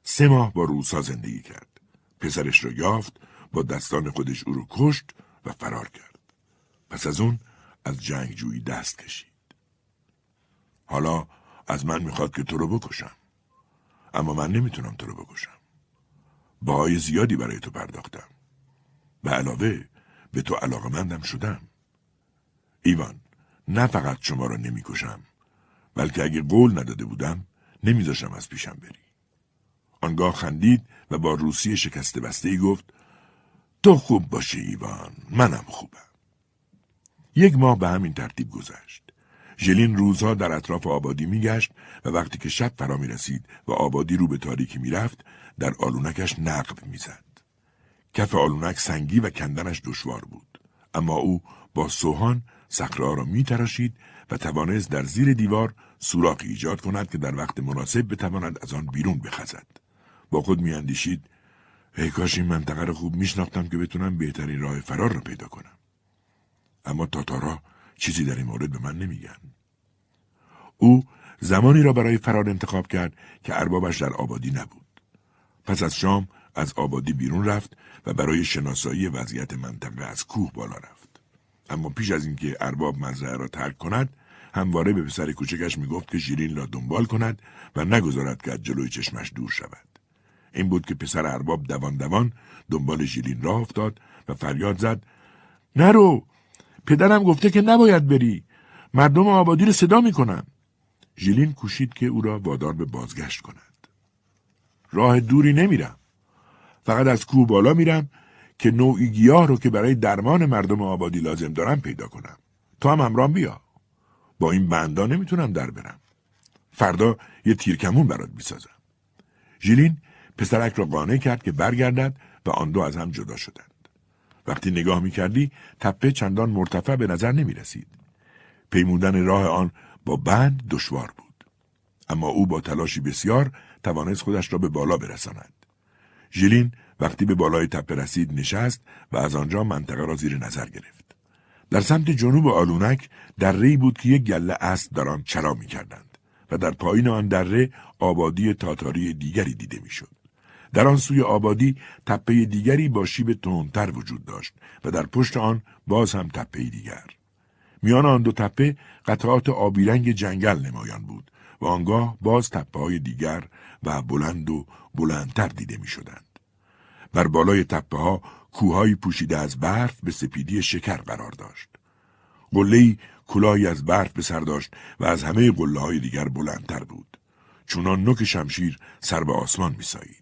سه ماه با روسها زندگی کرد. پسرش را یافت با دستان خودش او رو کشت و فرار کرد. پس از اون از جنگجویی دست کشید. حالا از من می‌خواد که تو رو بکشم. اما من نمی‌تونم تو رو بکشم. باهای زیادی برای تو پرداختم. به علاوه به تو علاقمندم شدم. ایوان نه فقط شما را نمی‌کشم بلکه اگه قول نداده بودم نمیذاشم از پیشم بری. آنگاه خندید و با روسی شکسته بسته ای گفت تو خوب باشی ایوان منم خوبم. یک ماه به همین ترتیب گذشت. ژلین روزها در اطراف آبادی میگشت و وقتی که شب فرا می رسید و آبادی رو به تاریکی می‌رفت در آلونکش نقب می‌زد. کف آلونک سنگی و کندنش دشوار بود. اما او با سوهان سخرها را می تراشید و توانست در زیر دیوار سوراخی ایجاد کند که در وقت مناسب بتواند از آن بیرون بخزد. با خود میاندیشید ای کاش این منطقه را خوب میشناختم که بتونم بهترین راه فرار را پیدا کنم. اما تاتارا چیزی در این مورد به من نمیگن. او زمانی را برای فرار انتخاب کرد که اربابش در آبادی نبود. پس از شام از آبادی بیرون رفت و برای شناسایی وضعیت منطقه از کوه بالا رفت. اما پیش از اینکه ارباب مزرعه را ترک کند، همواره به پسر کوچکش می‌گفت که ژیلین را دنبال کند و نگذارد که از جلوی چشمش دور شود. این بود که پسر ارباب دوان دوان دنبال ژیلین راه افتاد و فریاد زد نرو! پدرم گفته که نباید بری. مردم آبادی رو صدا می‌کنن. ژیلین کوشید که او را وادار به بازگشت کند. راه دوری نمیرم. فقط از کوه بالا میرم که نوعی گیاه رو که برای درمان مردم آبادی لازم دارم پیدا کنم. تو هم همرام بیا. با این بندا نمی‌تونم در برم. فردا یه تیرکمون برات می‌سازم. ژیلین پسرک را قانع کرد که برگردد و آن دو از هم جدا شدند وقتی نگاه می‌کردی تپه چندان مرتفع به نظر نمی رسید. پیمودن راه آن با بند دشوار بود. اما او با تلاشی بسیار توانست خودش را به بالا برساند. ژیلین وقتی به بالای تپه رسید نشست و از آنجا منطقه را زیر نظر گرفت. در سمت جنوب آلونک دره بود که یک گله اسب در آن چرا می‌کردند و در پایین آن دره آبادی تاتاری دیگری دیده می‌شد. در آن سوی آبادی تپه دیگری با شیب تندتر وجود داشت و در پشت آن باز هم تپه دیگر. میان آن دو تپه قطعات آبی رنگ جنگل نمایان بود و آنگاه باز تپه های دیگر و بلند و بلندتر دیده می شدند. بر بالای تپه ها کوههایی پوشیده از برف به سپیدی شکر قرار داشت. قله‌ای کلاهی از برف به سر داشت و از همه قله های دیگر بلندتر بود. چونان نوک شمشیر سر به آسمان میسایید.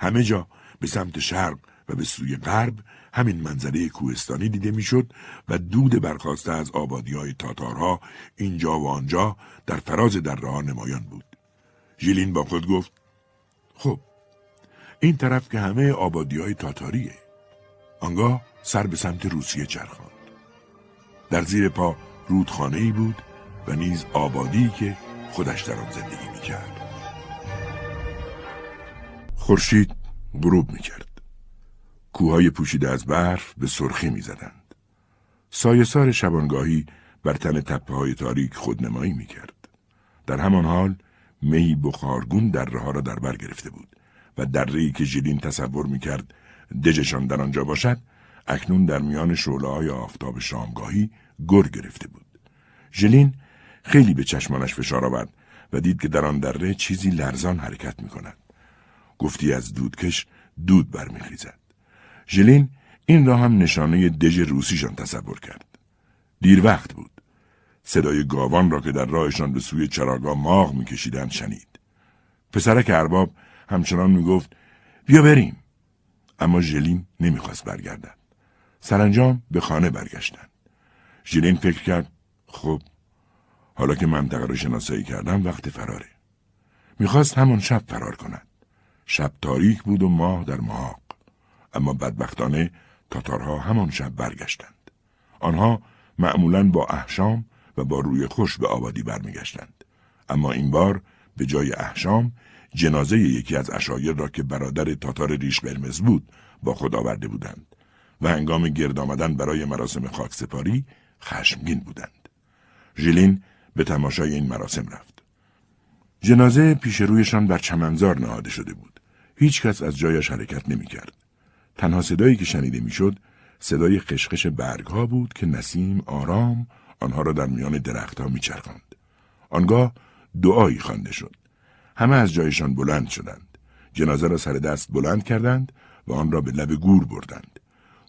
همه جا به سمت شرق و به سوی غرب همین منظره کوهستانی دیده می‌شد و دود برخواسته از آبادی های تاتارها اینجا و آنجا در فراز در ها نمایان بود. ژیلین با خود گفت خب این طرف که همه آبادی های تاتاریه. آنگاه سر به سمت روسیه چرخاند. در زیر پا رودخانه ای بود و نیز آبادی که خودش در آن زندگی می‌کرد. خورشید غروب می‌کرد. کوههای پوشیده از برف به سرخی می‌زدند. سایسار شبانگاهی بر تن تپه های تاریک خودنمایی می‌کرد. در همان حال می بخارگون در رها را در بر گرفته بود و در که ژیلین تصور می‌کرد دژشان در آنجا باشد اکنون در میان شعله های آفتاب شامگاهی گر گرفته بود. ژلین خیلی به چشمانش فشار آورد و دید که در آن دره چیزی لرزان حرکت می کند. گفتی از دودکش دود برمیخیزد. ژلین این را هم نشانه دژ روسیشان تصور کرد. دیر وقت بود. صدای گاوان را که در راهشان به سوی چراگاه ماغ میکشیدند شنید. پسرک ارباب همچنان می‌گفت بیا بریم. اما ژلین نمی‌خواست برگردد. سرانجام به خانه برگشتند. ژلین فکر کرد خب حالا که منطقه را شناسایی کردم وقت فراره. می‌خواست همان شب فرار کند. شب تاریک بود و ماه در محاق. اما بدبختانه تاتارها همان شب برگشتند. آنها معمولا با احشام و با روی خوش به آبادی برمیگشتند. اما این بار به جای احشام جنازه یکی از اشایر را که برادر تاتار ریش قرمز بود با خود آورده بودند و هنگام گرد آمدن برای مراسم خاکسپاری خشمگین بودند. ژیلین به تماشای این مراسم رفت. جنازه پیش رویشان بر چمنزار نهاده شده بود. هیچ کس از جایش حرکت نمی کرد. تنها صدایی که شنیده می‌شد صدای خشخش برگ ها بود که نسیم آرام آنها را در میان درختها میچرخاند. آنگاه دعایی خوانده شد. همه از جایشان بلند شدند. جنازه را سر دست بلند کردند و آن را به لب گور بردند.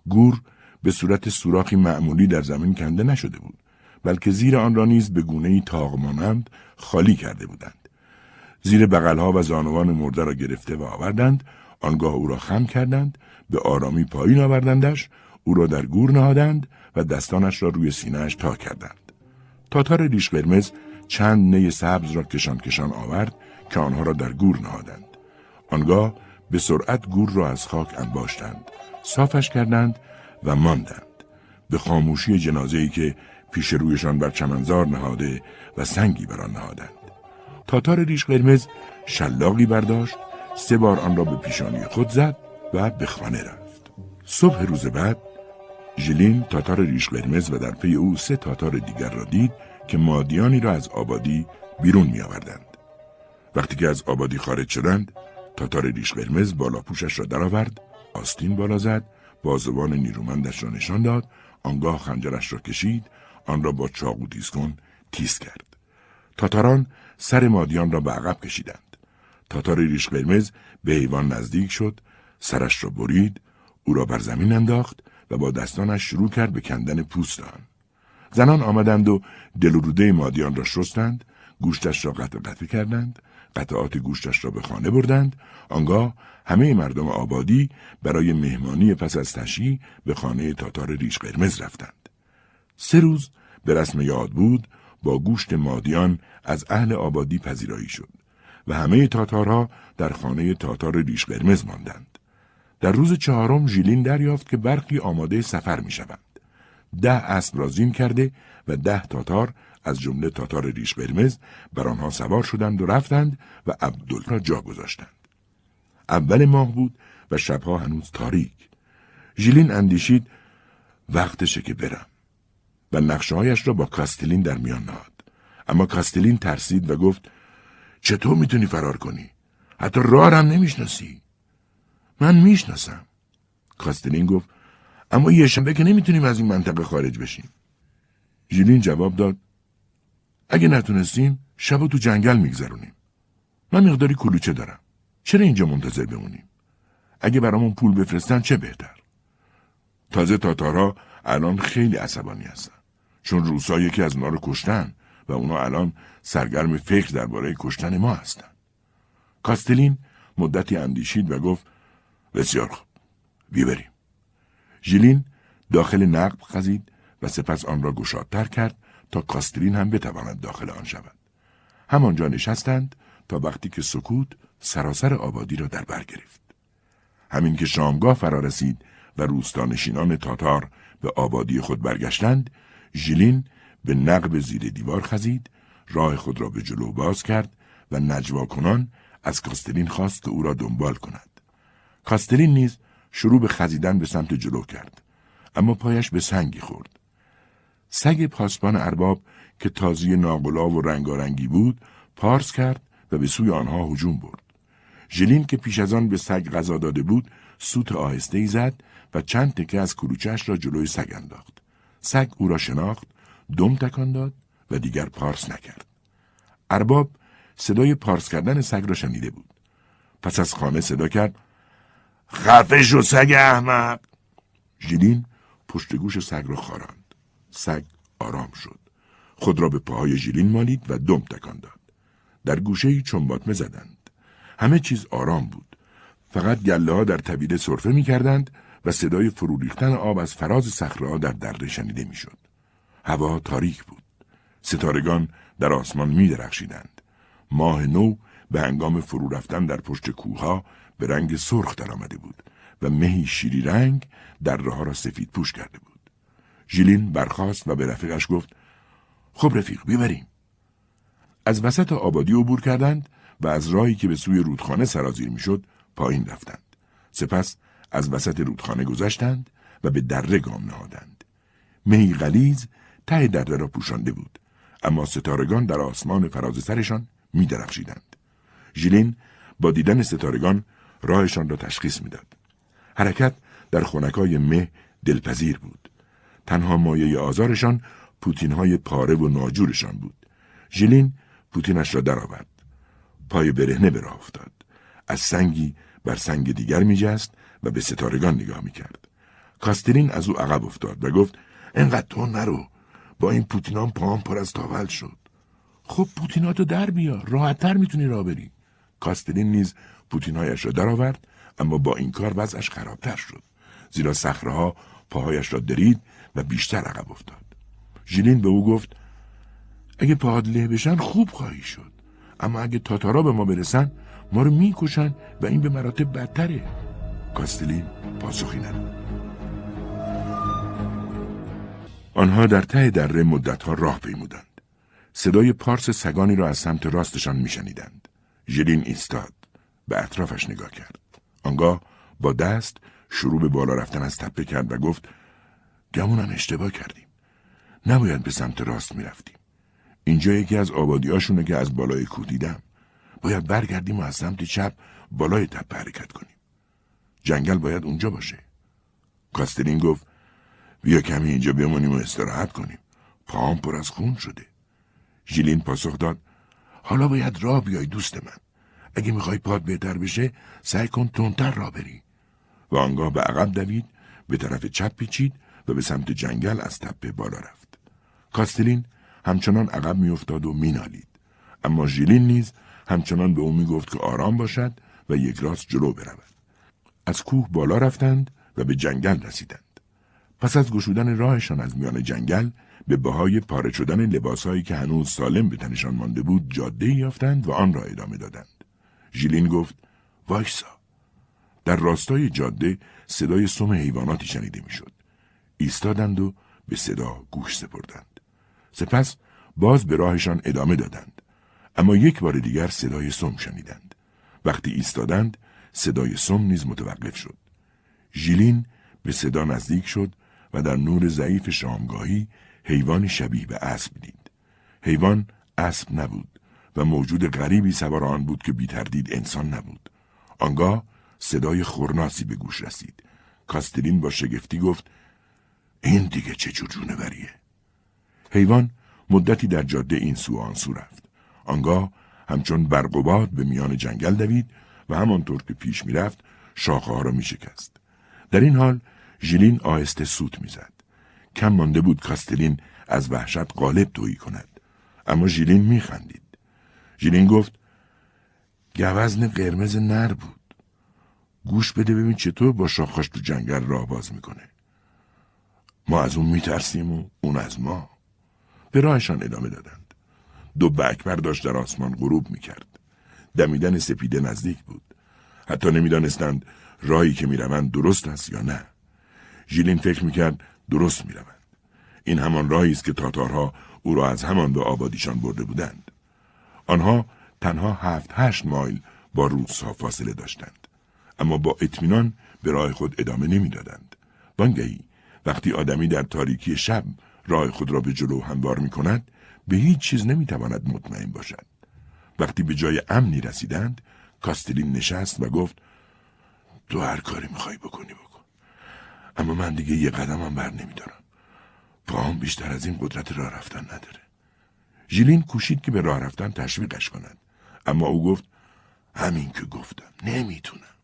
گور به صورت سوراخی معمولی در زمین کنده نشده بود بلکه زیر آن را نیز به گونه تاق مانند خالی کرده بودند زیر بغلها و زانوان مرده را گرفته و آوردند. آنگاه او را خم کردند به آرامی پایین آوردندش او را در گور نهادند و دستانش را روی سینهاش تا کردند. تاتار ریش قرمز چند نی سبز را کشان کشان آورد که آنها را در گور نهادند. آنگاه به سرعت گور را از خاک انباشتند صافش کردند و ماندند. به خاموشی جنازه‌ای که پیش رویشان بر چمنزار نهاده و سنگی بر آن نهادند. تاتار ریش قرمز شلاقی برداشت سه بار آن را به پیشانی خود زد و به خانه رفت صبح روز بعد ژلین تاتار ریش قرمز و در پی او سه تاتار دیگر را دید که مادیانی را از آبادی بیرون می آوردند. وقتی که از آبادی خارج شدند تاتار ریش قرمز بالا پوشش را درآورد آستین بالا زد بازوان نیرومندش را نشان داد آنگاه خنجرش را کشید آن را با چاقو تیز کن تیز کرد تاتاران سر مادیان را به عقب کشیدند. تاتار ریش قرمز به حیوان نزدیک شد سرش را برید او را بر زمین انداخت و با دستانش شروع کرد به کندن پوست آن زنان آمدند و دل و روده مادیان را شستند گوشتش را قطع قطع کردند قطعات گوشتش را به خانه بردند. آنگاه همه مردم آبادی برای مهمانی پس از تشییع به خانه تاتار ریش قرمز رفتند. سه روز به رسم یاد بود با گوشت مادیان از اهل آبادی پذیرایی شد و همه تاتارها در خانه تاتار ریش قرمز ماندند در روز چهارم ژیلین دریافت که برخی آماده سفر می شوند. ده اسب را زین کرده و ده تاتار از جمله تاتار ریش قرمز بر آنها سوار شدند و رفتند و عبدال را جا گذاشتند. اول ماه بود و شبها هنوز تاریک. ژیلین اندیشید وقتشه که برم و نقشه هایش را با کاستلین در میان نهاد. اما کاستلین ترسید و گفت چطور می‌تونی فرار کنی؟ حتی راه هم نمی‌شناسی. من می‌شناسم. کاستلین گفت اما یه شنبه که نمی‌تونیم از این منطقه خارج بشیم. ژیلین جواب داد اگه نتونستیم شب تو جنگل میگذرونیم. من مقداری کلوچه دارم. چرا اینجا منتظر بمونیم؟ اگه برامون پول بفرستن چه بهتر؟ تازه تاتارها الان خیلی عصبانی هستن. چون روسا یکی از اونا رو کشتن و اونا الان سرگرم فکر درباره کشتن ما هستن. کاستلین مدتی اندیشید و گفت بسیار خوب. بیبریم. ژیلین داخل نقب خزید و سپس آن را گشادتر کرد تا کاستلین هم بتواند داخل آن شود. همانجا نشستند تا وقتی که سکوت سراسر آبادی را در بر گرفت. همین که شامگاه فرا رسید و روستانشینان تاتار به آبادی خود برگشتند، ژیلین به نقب زیر دیوار خزید، راه خود را به جلو باز کرد و نجوا کنان از کاستلین خواست که او را دنبال کند. کاستلین نیز شروع به خزیدن به سمت جلو کرد، اما پایش به سنگی خورد. سگ پاسبان ارباب که تازی ناقلا و رنگارنگی بود، پارس کرد و به سوی آنها هجوم برد. ژلین که پیش از آن به سگ غذا داده بود، سوت آهسته ای زد و چند تکه از کلوچش را جلوی سگ انداخت. سگ او را شناخت، دم تکان داد و دیگر پارس نکرد. ارباب صدای پارس کردن سگ را شنیده بود. پس از خانه صدا کرد خفه شو سگ احمق! ژیلین پشت گوش سگ را خاراند. سگ آرام شد. خود را به پاهای ژیلین مالید و دم تکان داد. در گوشه چنباتمه زدند. همه چیز آرام بود. فقط گله ها در طویله سرفه می کردند و صدای فرو ریختن آب از فراز صخره در دره شنیده می‌شد. هوا تاریک بود. ستارگان در آسمان می درخشیدند. ماه نو به هنگام فرو رفتن در پشت کوها به رنگ سرخ درآمده بود و مهی شیری رنگ در راه را سفید پوش کرده بود. ژیلین برخاست و به رفیقش گفت خب رفیق بیبریم. از وسط آبادی عبور کردند و از راهی که به سوی رودخانه سرازیر می‌شد پایین رفتند. سپس از وسط رودخانه گذشتند و به دره گام نهادند. مهی غلیز ته دره را پوشانده بود اما ستارگان در آسمان فراز سرشان می درخشیدند. ژیلین با دیدن ستارگان راهشان را تشخیص می‌داد. حرکت در خونکای مه دلپذیر بود. تنها مایه آزارشان پوتین های پاره و ناجورشان بود. ژیلین پوتینش را درآورد. پای برهنه به راه افتاد. از سنگی بر سنگ دیگر میجست و به ستارگان نگاه می‌کرد. کاسترین از او عقب افتاد و گفت انقدر تو نرو با این پوتینان پاهم پر از تاول شد. خب پوتیناتو در بیا راحتتر می‌تونی راه بری. کاسترین نیز پوتینهایش را درآورد اما با این کار وضعش خرابتر شد زیرا صخره پاهایش را درید و بیشتر عقب افتاد ژیلین به او گفت اگه پاهات له بشن خوب خواهی شد اما اگه تاتارا به ما برسن ما رو می‌کشن و این به مراتب بدتره کاستلین پاسخی نداد. آنها در ته دره مدتها راه پیمودند. صدای پارس سگانی را از سمت راستشان میشنیدند. ژلین ایستاد. به اطرافش نگاه کرد. آنگاه با دست شروع به بالا رفتن از تپه کرد و گفت گمونم اشتباه کردیم. نباید به سمت راست می‌رفتیم. اینجا یکی از آبادیاشونه که از بالای کوه دیدم. باید برگردیم و از سمت چپ بالای تپه حرکت کنیم. جنگل باید اونجا باشه. کاستلین گفت بیا کمی اینجا بمونیم و استراحت کنیم. پاهم پر از خون شده. ژیلین پاسخ داد حالا باید راه بیای دوست من. اگه می‌خوای پاد بهتر بشه سعی کن تندتر را بری. و آنگاه به عقب دوید به طرف چپ پیچید و به سمت جنگل از تپه بالا رفت. کاستلین همچنان عقب میافتاد و مینالید. اما ژیلین نیز همچنان به او می‌گفت که آرام باشد و یک راست جلو برود. از کوه بالا رفتند و به جنگل رسیدند. پس از گشودن راهشان از میان جنگل به بهای پاره شدن لباسهایی که هنوز سالم به تنشان مانده بود جاده یافتند و آن را ادامه دادند. ژیلین گفت وایسا. در راستای جاده صدای سم حیواناتی شنیده می‌شد. ایستادند و به صدا گوش سپردند. سپس باز به راهشان ادامه دادند. اما یک بار دیگر صدای سم شنیدند. وقتی ایستادند صدای سم نیز متوقف شد. ژیلین به صدا نزدیک شد و در نور ضعیف شامگاهی حیوانی شبیه به اسب دید. حیوان اسب نبود و موجود غریبی سوار آن بود که بیتردید انسان نبود. آنگاه صدای خورناسی به گوش رسید. کاستلین با شگفتی گفت این دیگه چه جور جونوریه؟ حیوان مدتی در جاده این سو آن سو رفت. آنگاه همچون برق به میان جنگل دوید و همانطور که پیش می‌رفت شاخه ها را می شکست. در این حال ژیلین آهسته سوت می‌زد. کم مانده بود کاستلین از وحشت غالب تویی کند. اما ژیلین میخندید. ژیلین گفت گوزن قرمز نر بود. گوش بده ببین چطور با شاخاش تو جنگل راه باز می‌کنه. ما از اون میترسیم و اون از ما. به راهشان ادامه دادند. دو بکبر داشت در آسمان غروب می‌کرد. دمیدن سپیده نزدیک بود. حتی نمی‌دانستند راهی که می‌روند درست است یا نه. ژیلین فکر می‌کرد درست می‌روند. این همان راهی است که تاتارها او را از همان به آبادیشان برده بودند. آنها تنها هفت هشت مایل با روسها فاصله داشتند. اما با اطمینان به راه خود ادامه نمی‌دادند. وانگهی وقتی آدمی در تاریکی شب راه خود را به جلو هموار می کند به هیچ چیز نمی‌تواند مطمئن باشد. وقتی به جای امنی رسیدند کاستلین نشست و گفت تو هر کاری می‌خوای بکنی بکن. اما من دیگه یه قدمم بر نمیدارم. پاهم بیشتر از این قدرت راه رفتن نداره. ژیلین کوشید که به راه رفتن تشویقش کند. اما او گفت همین که گفتم نمی‌تونم.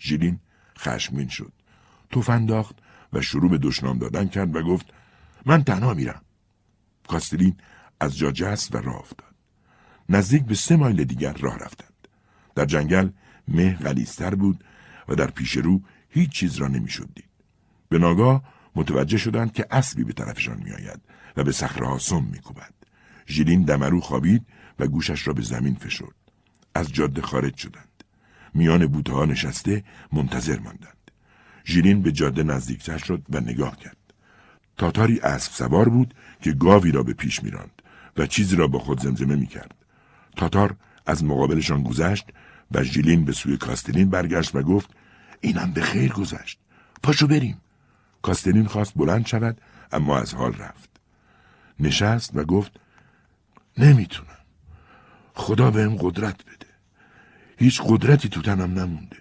ژیلین خشمگین شد. توف انداخت و شروع به دشنام دادن کرد و گفت من تنها میرم. کاستلین از جا جست و راه افتاد. نزدیک به سه مایل دیگر راه رفتند. در جنگل مه غلیستر بود و در پیش رو هیچ چیز را نمی‌شد دید. به ناگاه متوجه شدند که اسبی به طرفشان میآید و به صخرهها سم میکوبد. ژیلین دمرو خوابید و گوشش را به زمین فشرد. از جاده خارج شدند. میان بوته ها نشسته منتظر ماندند. ژیلین به جاده نزدیکتر شد و نگاه کرد. تاتاری اسب سوار بود که گاوی را به پیش میراند و چیزی را با خود زمزمه می‌کرد. تاتار از مقابلشان گذشت و ژیلین به سوی کاستلین برگشت و گفت اینم به خیر گذشت. پاشو بریم. کاستلین خواست بلند شود اما از حال رفت. نشست و گفت نمی‌تونم. خدا بهم قدرت بده. هیچ قدرتی تو تنم نمونده.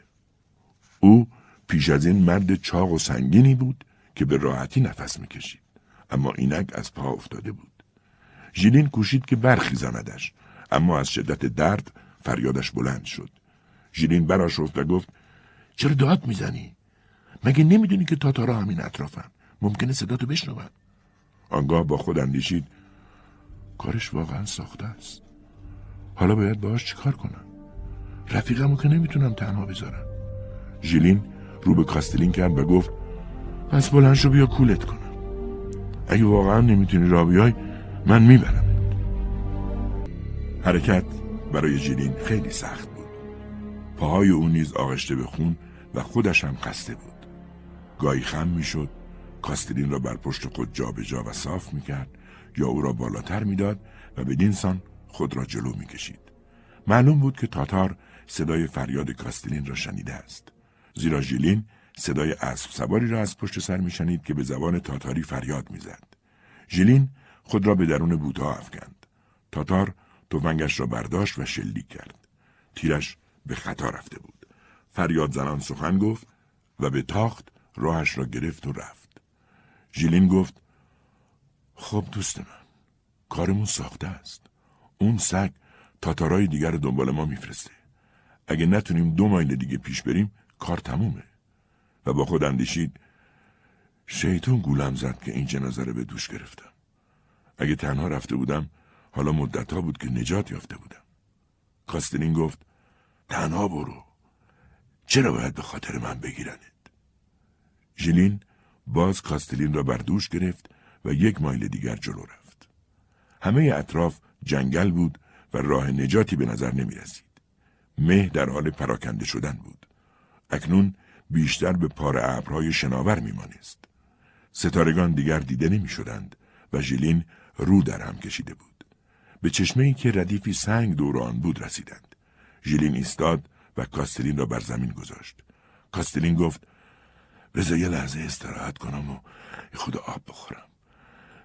او پیش از این مرد چاق و سنگینی بود که به راحتی نفس می‌کشید اما اینک از پا افتاده بود. ژیلین کوشید که برخیزاندش اما از شدت درد فریادش بلند شد. ژیلین براشفت و گفت چرا داد می‌زنی؟ مگه نمی‌دونی که تاتارا همین اطرافن؟ ممکنه صداتو بشنون آنگاه با خود اندیشید کارش واقعا ساخته است. حالا باید باهاش چیکار کنم؟ رفیقمو که نمی‌تونم تنها بذارم. ژیلین رو به کاستلین کرد و گفت پس بلند شو بیا کولت کنم. اگه واقعا نمی‌تونی را بیای من می‌برم. حرکت برای ژیلین خیلی سخت بود. پاهای او نیز آغشته به خون و خودش هم خسته بود. گاهی خم می‌شد کاستلین را بر پشت خود جابجا جا و صاف می‌کرد یا او را بالاتر می‌داد و بدین سان خود را جلو می‌کشید. معلوم بود که تاتار صدای فریاد کاستلین را شنیده است. زیرا ژیلین صدای اسب سواری را از پشت سر میشنید که به زبان تاتاری فریاد می‌زد. ژیلین خود را به درون بوتا افکند. تاتار توفنگش را برداشت و شلیک کرد. تیرش به خطا رفته بود. فریاد زنان سخن گفت و به تاخت راهش را گرفت و رفت. ژیلین گفت خب دوست من کارمون ساخته است. اون سگ تاتارای دیگر رو دنبال ما میفرسته. اگه نتونیم دو مایل دیگه پیش بریم کار تمومه. و با خود اندیشید شیطون گولم زد که این جنازه رو به دوش گرفتم. اگه تنها رفته بودم حالا مدت ها بود که نجات یافته بودم کاستلین گفت تنها برو چرا باید به خاطر من بگیرنت ژیلین باز کاستلین را بر دوش گرفت و یک مایل دیگر جلو رفت همه اطراف جنگل بود و راه نجاتی به نظر نمی رسید. مه در حال پراکنده شدن بود. اکنون بیشتر به پار ابرهای شناور میمانست. ستارگان دیگر دیده نمی شدند و ژیلین رو در هم کشیده بود. به ای که ردیفی سنگ دور آن بود رسیدند. ژیلین ایستاد و کاستلین را بر زمین گذاشت. کاستلین گفت بذار یه لحظه استراحت کنم و خود آب بخورم.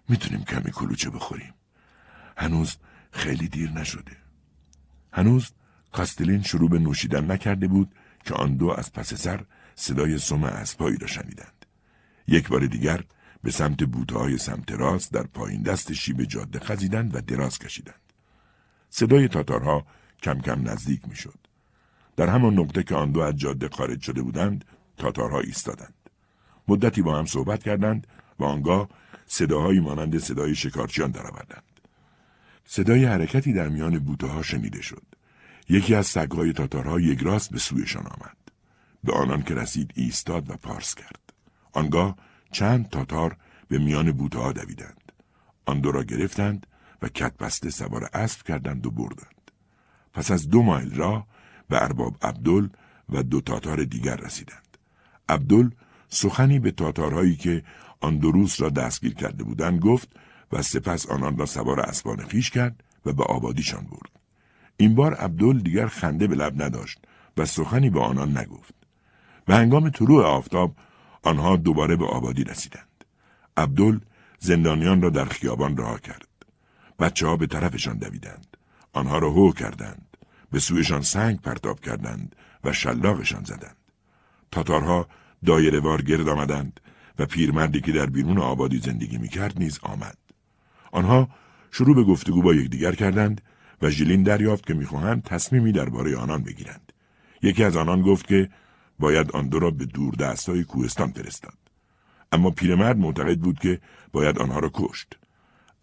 می‌تونیم کمی کلوچه بخوریم. هنوز خیلی دیر نشده. هنوز کاستلین شروع به نوشیدن نکرده بود که آن دو از پس سر صدای سم اسبهایی را شنیدند. یک بار دیگر به سمت بوته سمت راست در پایین دست شیب جاده خزیدند و دراز کشیدند. صدای تاتارها کم کم نزدیک می‌شد. در همان نقطه که آن دو از جاده خارج شده بودند، تاتارها ایستادند. مدتی با هم صحبت کردند و آنگاه صداهایی مانند صدای شکارچیان درآوردند. صدای حرکتی در میان بوته ها شنیده شد. یکی از سگهای تاتارها یک راست به سویشان آمد. به آنان که رسید ایستاد و پارس کرد. آنگاه چند تاتار به میان بوته ها دویدند. آن دو را گرفتند و کتبسته سوار اسب کردند و بردند. پس از دو مایل راه به ارباب عبدل و دو تاتار دیگر رسیدند. عبدل سخنی به تاتارهایی که آن دو روز را دستگیر کرده بودند گفت و سپس آنان را سوار اسبان خیش کرد و به آبادیشان برد. این بار عبدل دیگر خنده به لب نداشت و سخنی به آنان نگفت. و هنگام طلوع آفتاب آنها دوباره به آبادی رسیدند. عبدل زندانیان را در خیابان رها کرد. بچه ها به طرفشان دویدند. آنها را هو کردند. به سویشان سنگ پرتاب کردند و شلاقشان زدند. تاتارها دایره وار گرد آمدند و پیرمردی که در بیرون آبادی زندگی می‌کرد نیز آمد. آنها شروع به گفتگو با یکدیگر کردند و ژیلین دریافت که می‌خواهند تصمیمی درباره آنان بگیرند. یکی از آنان گفت که باید آن دو را به دور دستای کوهستان فرستاد. اما پیرمرد معتقد بود که باید آنها را کشت.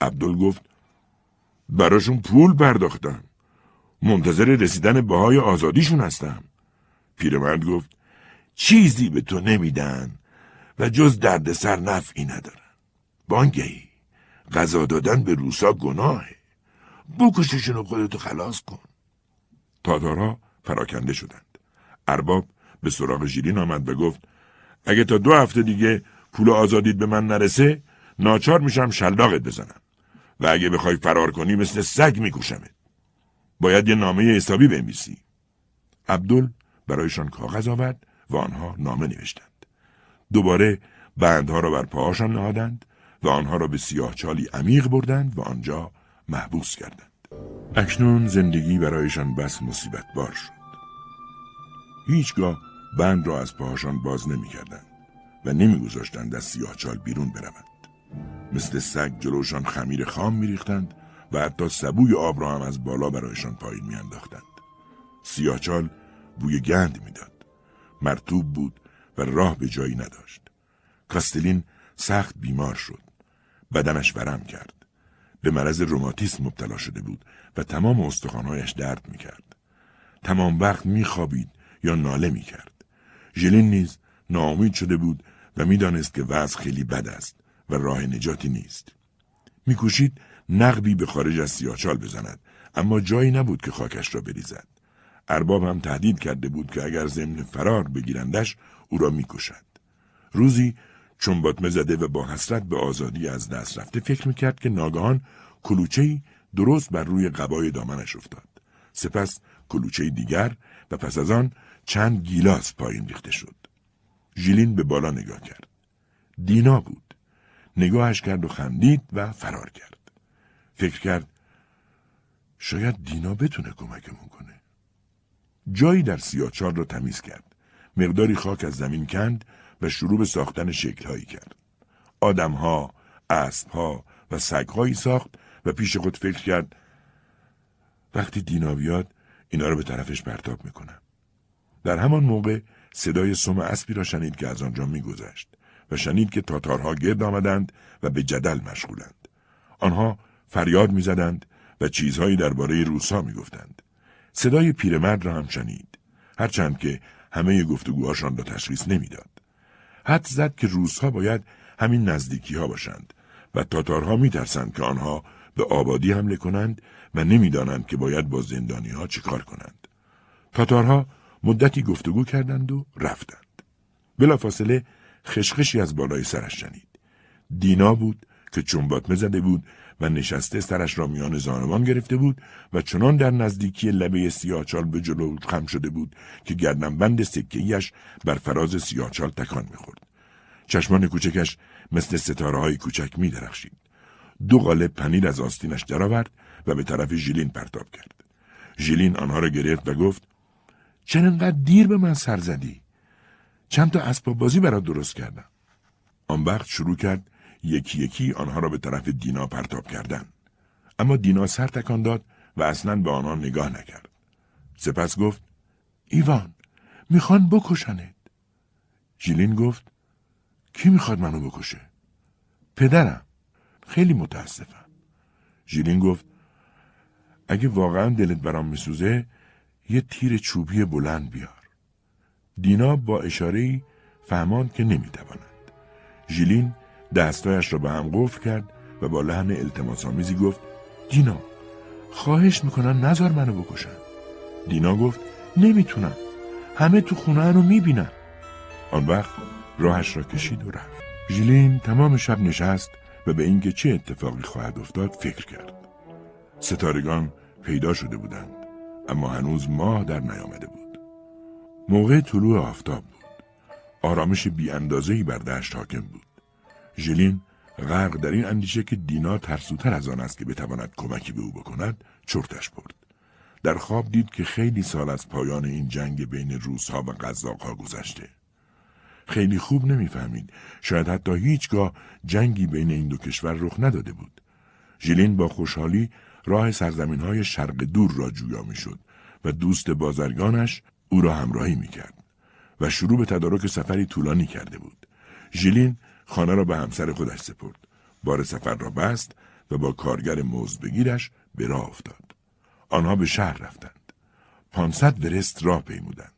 عبدال گفت براشون پول پرداختم. منتظر رسیدن بهای آزادیشون هستم. پیرمرد گفت چیزی به تو نمیدن و جز دردسر نفعی ندارن. بانگهی غذا دادن به روسا گناهه. بکششون و خودتو خلاص کن. تاتارها پراکنده شدند. ارباب به سراغ ژیلین آمد و گفت اگه تا دو هفته دیگه پول آزادید به من نرسه ناچار میشم شلاقت بزنم و اگه بخوای فرار کنی مثل سگ میکوشمت. باید یه نامه حسابی بنویسی. عبدل برایشان کاغذ آورد و آنها نامه نوشتند. دوباره بندها را بر پاهاشان نهادند و آنها را به سیاه چالی عمیق بردند و آنجا محبوس کردند. اکنون زندگی برایشان بس مصیبت بار شد. هیچگاه بند را از پاهاشان باز نمی کردند و نمیگذاشتند از سیاه چال بیرون بروند. مثل سگ جلوشان خمیر خام میریختند و حتی سبوی آب را هم از بالا برایشان پایین میانداختند. سیاهچال بوی گند می‌داد. مرتوب بود و راه به جایی نداشت. کاستلین سخت بیمار شد. بدنش ورم کرد. به مرض روماتیسم مبتلا شده بود و تمام استخوانهایش درد می‌کرد. تمام وقت میخوابید یا ناله می‌کرد. ژلین نیز ناامید شده بود و می‌دانست که وضع خیلی بد است و راه نجاتی نیست. میکوشید نقبی به خارج از سیاچال بزند اما جایی نبود که خاکش را بریزد. ارباب هم تهدید کرده بود که اگر ضمن فرار بگیرندش او را می‌کشد. روزی چون باطمه زده و با حسرت به آزادی از دست رفته فکر می‌کرد که ناگهان کلوچهی درست بر روی قبای دامنش افتاد. سپس کلوچه دیگر و پس از آن چند گیلاس پایین ریخته شد. ژیلین به بالا نگاه کرد. دینا بود. نگاهش کرد و خندید و فرار کرد. فکر کرد شاید دینا بتونه کمکمون کنه. جایی در سیاچال را تمیز کرد. مقداری خاک از زمین کند و شروع به ساختن شکلهایی کرد. آدمها، اسبها و سگهایی ساخت و پیش خود فکر کرد وقتی دینا بیاد اینا رو به طرفش پرتاب می‌کنم. در همان موقع صدای سم اسبی را شنید که از آنجا میگذشت و شنید که تاتارها گرد آمدند و به جدل مشغولند. آنها فریاد می‌زدند و چیزهایی درباره روسا می‌گفتند. صدای پیرمرد را هم شنید. هرچند که همه گفتگوهاشان را تشخیص نمی‌داد. حد زد که روسها باید همین نزدیکی ها باشند و تاتارها میترسند که آنها به آبادی حمله کنند و نمی‌دانند که باید با زندانی ها کنند. تاتارها مدتی گفتگو کردند و رفتند. بلافاصله خشخشی از بالای سرش شنید. دینا بود که چنباتمه زده بود و نشسته سرش را میان زانوان گرفته بود و چنان در نزدیکی لبه سیاچال به جلو خم شده بود که گردنبند سکهیش بر فراز سیاچال تکان می‌خورد. چشمان کوچکش مثل ستاره های کوچک می درخشید. دو قالب پنیر از آستینش درآورد و به طرف ژیلین پرتاب کرد. ژیلین آنها را گرفت و گفت چرا انقدر دیر به من سر زدی؟ چند تا اسباب بازی برات درست کردم. آن وقت شروع کرد یکی یکی آنها را به طرف دینا پرتاب کردن. اما دینا سر تکان داد و اصلا به آنها نگاه نکرد. سپس گفت ایوان می‌خوان بکشنت. ژیلین گفت کی می‌خواد منو بکشه؟ پدرم. خیلی متاسفم. ژیلین گفت اگه واقعا دلت برام میسوزه یه تیر چوبی بلند بیار. دینا با اشاره فهمان که نمی‌تواند. ژیلین دستایش را به هم قفل کرد و با لحن التماسآمیزی گفت دینا خواهش می‌کنن نزار منو بکشن. دینا گفت نمی‌تونم. همه تو خونه رو می‌بینن. آن وقت راهش را کشید و رفت. ژیلین تمام شب نشست و به اینکه چه اتفاقی خواهد افتاد فکر کرد. ستارگان پیدا شده بودند اما هنوز ماه در نیامده بود. موقع طلوع آفتاب بود. آرامش بی بر دشت حاکم بود. ژلین غرق در این اندیشه که دینا ترسوتر از آن است که بتواند کمکی به او بکند چرتش برد. در خواب دید که خیلی سال از پایان این جنگ بین روسها و قزاقها گذشته. خیلی خوب نمی‌فهمید. شاید حتی هیچگاه جنگی بین این دو کشور رخ نداده بود. ژیلین با خوشحالی راه سرزمین های شرق دور را جویا می‌شد و دوست بازرگانش او را همراهی می‌کرد و شروع به تدارک سفری طولانی کرده بود. ژیلین خانه را به همسر خودش سپرد. بار سفر را بست و با کارگر بگیرش به راه افتاد. آنها به شهر رفتند. پانصد ورست راه پیمودند.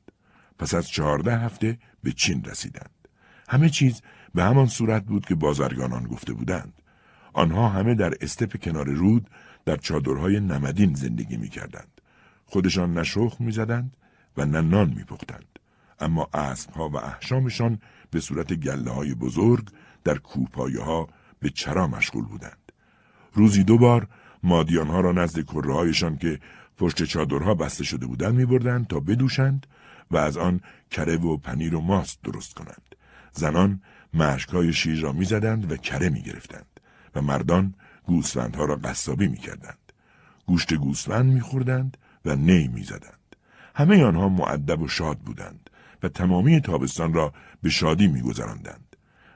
پس از چهارده هفته به چین رسیدند. همه چیز به همان صورت بود که بازرگانان گفته بودند. آنها همه در استپ کنار رود در چادرهای نمدین زندگی می کردند. خودشان نه شخ می زدند و نه نان می پختند. اما اسبها و احشامشان به صورت گله های بزرگ در کوپایه ها به چرا مشغول بودند. روزی دو بار مادیانها را نزد کرههایشان که پشت چادرها بسته شده بودند می بردند تا بدوشند و از آن کره و پنیر و ماست درست کنند. زنان مشکای شیر را می‌زدند و کره می گرفتند و مردان گوسفندها را قصابی می کردند. گوشت گوسفند میخوردند و نی می‌زدند. همه آنها معدب و شاد بودند و تمامی تابستان را به شادی میگذراندند.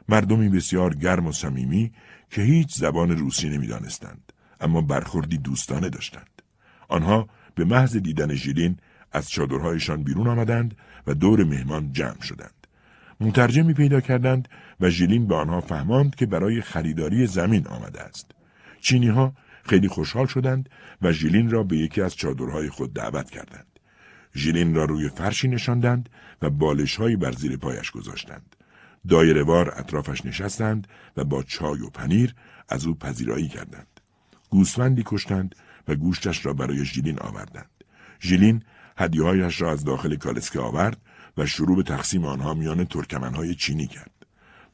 مردمی بسیار گرم و صمیمی که هیچ زبان روسی نمی‌دانستند اما برخوردی دوستانه داشتند. آنها به محض دیدن ژیلین از چادرهایشان بیرون آمدند و دور مهمان جمع شدند. مترجمی پیدا کردند و ژیلین به آنها فهماند که برای خریداری زمین آمده است. چینی ها خیلی خوشحال شدند و ژیلین را به یکی از چادرهای خود دعوت کردند. ژیلین را روی فرشی نشاندند و بالشهایی بر زیر پایش گذاشتند. دایرهوار اطرافش نشستند و با چای و پنیر از او پذیرایی کردند. گوسفندی کشتند و گوشتش را برای ژیلین آوردند. ژیلین هدیهایش را از داخل کالسکه آورد و شروع به تقسیم آنها میان ترکمنهای چینی کرد.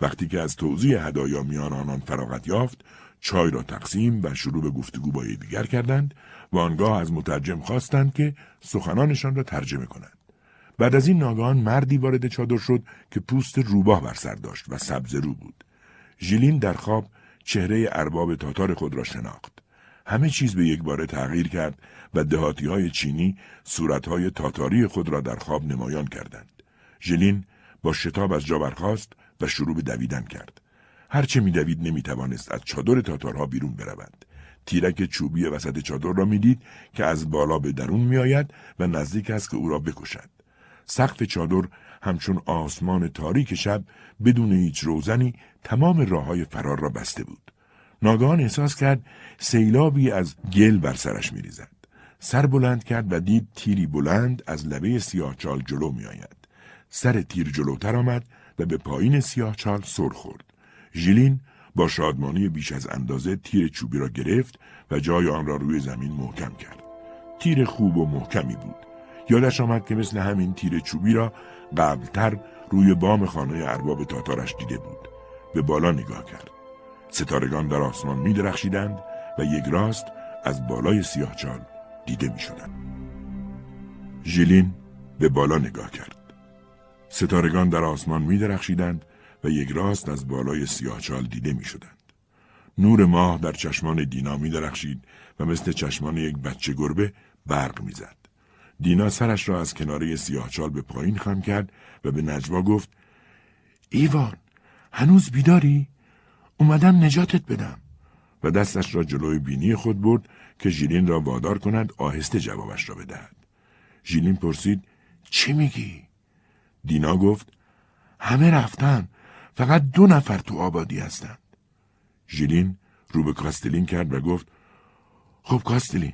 وقتی که از توضیح هدایا میان آنان فراغت یافت، چای را تقسیم و شروع به گفتگو با دیگر کردند و آنگاه از مترجم خواستند که سخنانشان را ترجمه کنند. بعد از این ناگهان مردی وارد چادر شد که پوست روباه بر سر داشت و سبز رو بود. ژیلین در خواب چهره ارباب تاتار خود را شناخت. همه چیز به یک باره تغییر کرد و دهاتی های چینی صورت های تاتاری خود را در خواب نمایان کردند. ژلین با شتاب از جا برخاست و شروع به دویدن کرد. هرچه میدوید نمی‌توانست از چادر تاتارها بیرون برود. تیرک چوبی وسط چادر را می‌دید که از بالا به درون میآید و نزدیک است که او را بکشد. سقف چادر همچون آسمان تاریک شب بدون هیچ روزنی تمام راه های فرار را بسته بود. ناگهان احساس کرد سیلابی از گل بر سرش میریزد. سر بلند کرد و دید تیری بلند از لبه سیاهچال جلو میآید. سر تیر جلوتر آمد و به پایین سیاهچال سر خورد. ژیلین با شادمانی بیش از اندازه تیر چوبی را گرفت و جای آن را روی زمین محکم کرد. تیر خوب و محکمی بود. یادش آمد که مثل همین تیر چوبی را قبلتر روی بام خانه ارباب تاتارش دیده بود. به بالا نگاه کرد. ستارگان در آسمان می درخشیدند و یک راست از بالای سیاهچال دیده می شدند. ژیلین به بالا نگاه کرد. ستارگان در آسمان می درخشیدند و یک راست از بالای سیاهچال دیده می شدند. نور ماه در چشمان دینا می درخشید و مثل چشمان یک بچه گربه برق می زد. دینا سرش را از کناره سیاهچال به پایین خم کرد و به نجوا گفت ایوان هنوز بیداری؟ اومدم نجاتت بدم و دستش را جلوی بینی خود برد که ژیلین را وادار کند آهسته جوابش را بدهد. ژیلین پرسید چی میگی؟ دینا گفت همه رفتن فقط دو نفر تو آبادی هستند. ژیلین رو به کاستلین کرد و گفت خب کاستلین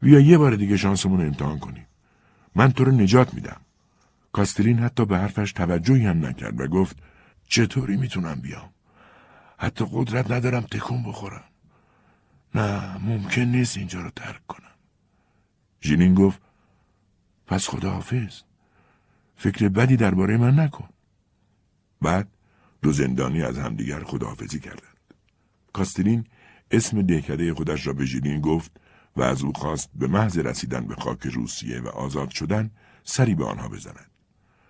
بیا یه بار دیگه شانسمون رو امتحان کنیم. من تو رو نجات میدم. کاستلین حتی به حرفش توجهی هم نکرد و گفت چطوری می‌تونم بیام؟ حتی قدرت ندارم تکون بخورم. نه ممکن نیست اینجا رو ترک کنم. ژیلین گفت پس خداحافظ. فکر بدی درباره من نکن. بعد دو زندانی از همدیگر خداحافظی کردند. کاستلین اسم دهکده خودش را به ژیلین گفت و از او خواست به محض رسیدن به خاک روسیه و آزاد شدن سری به آنها بزند.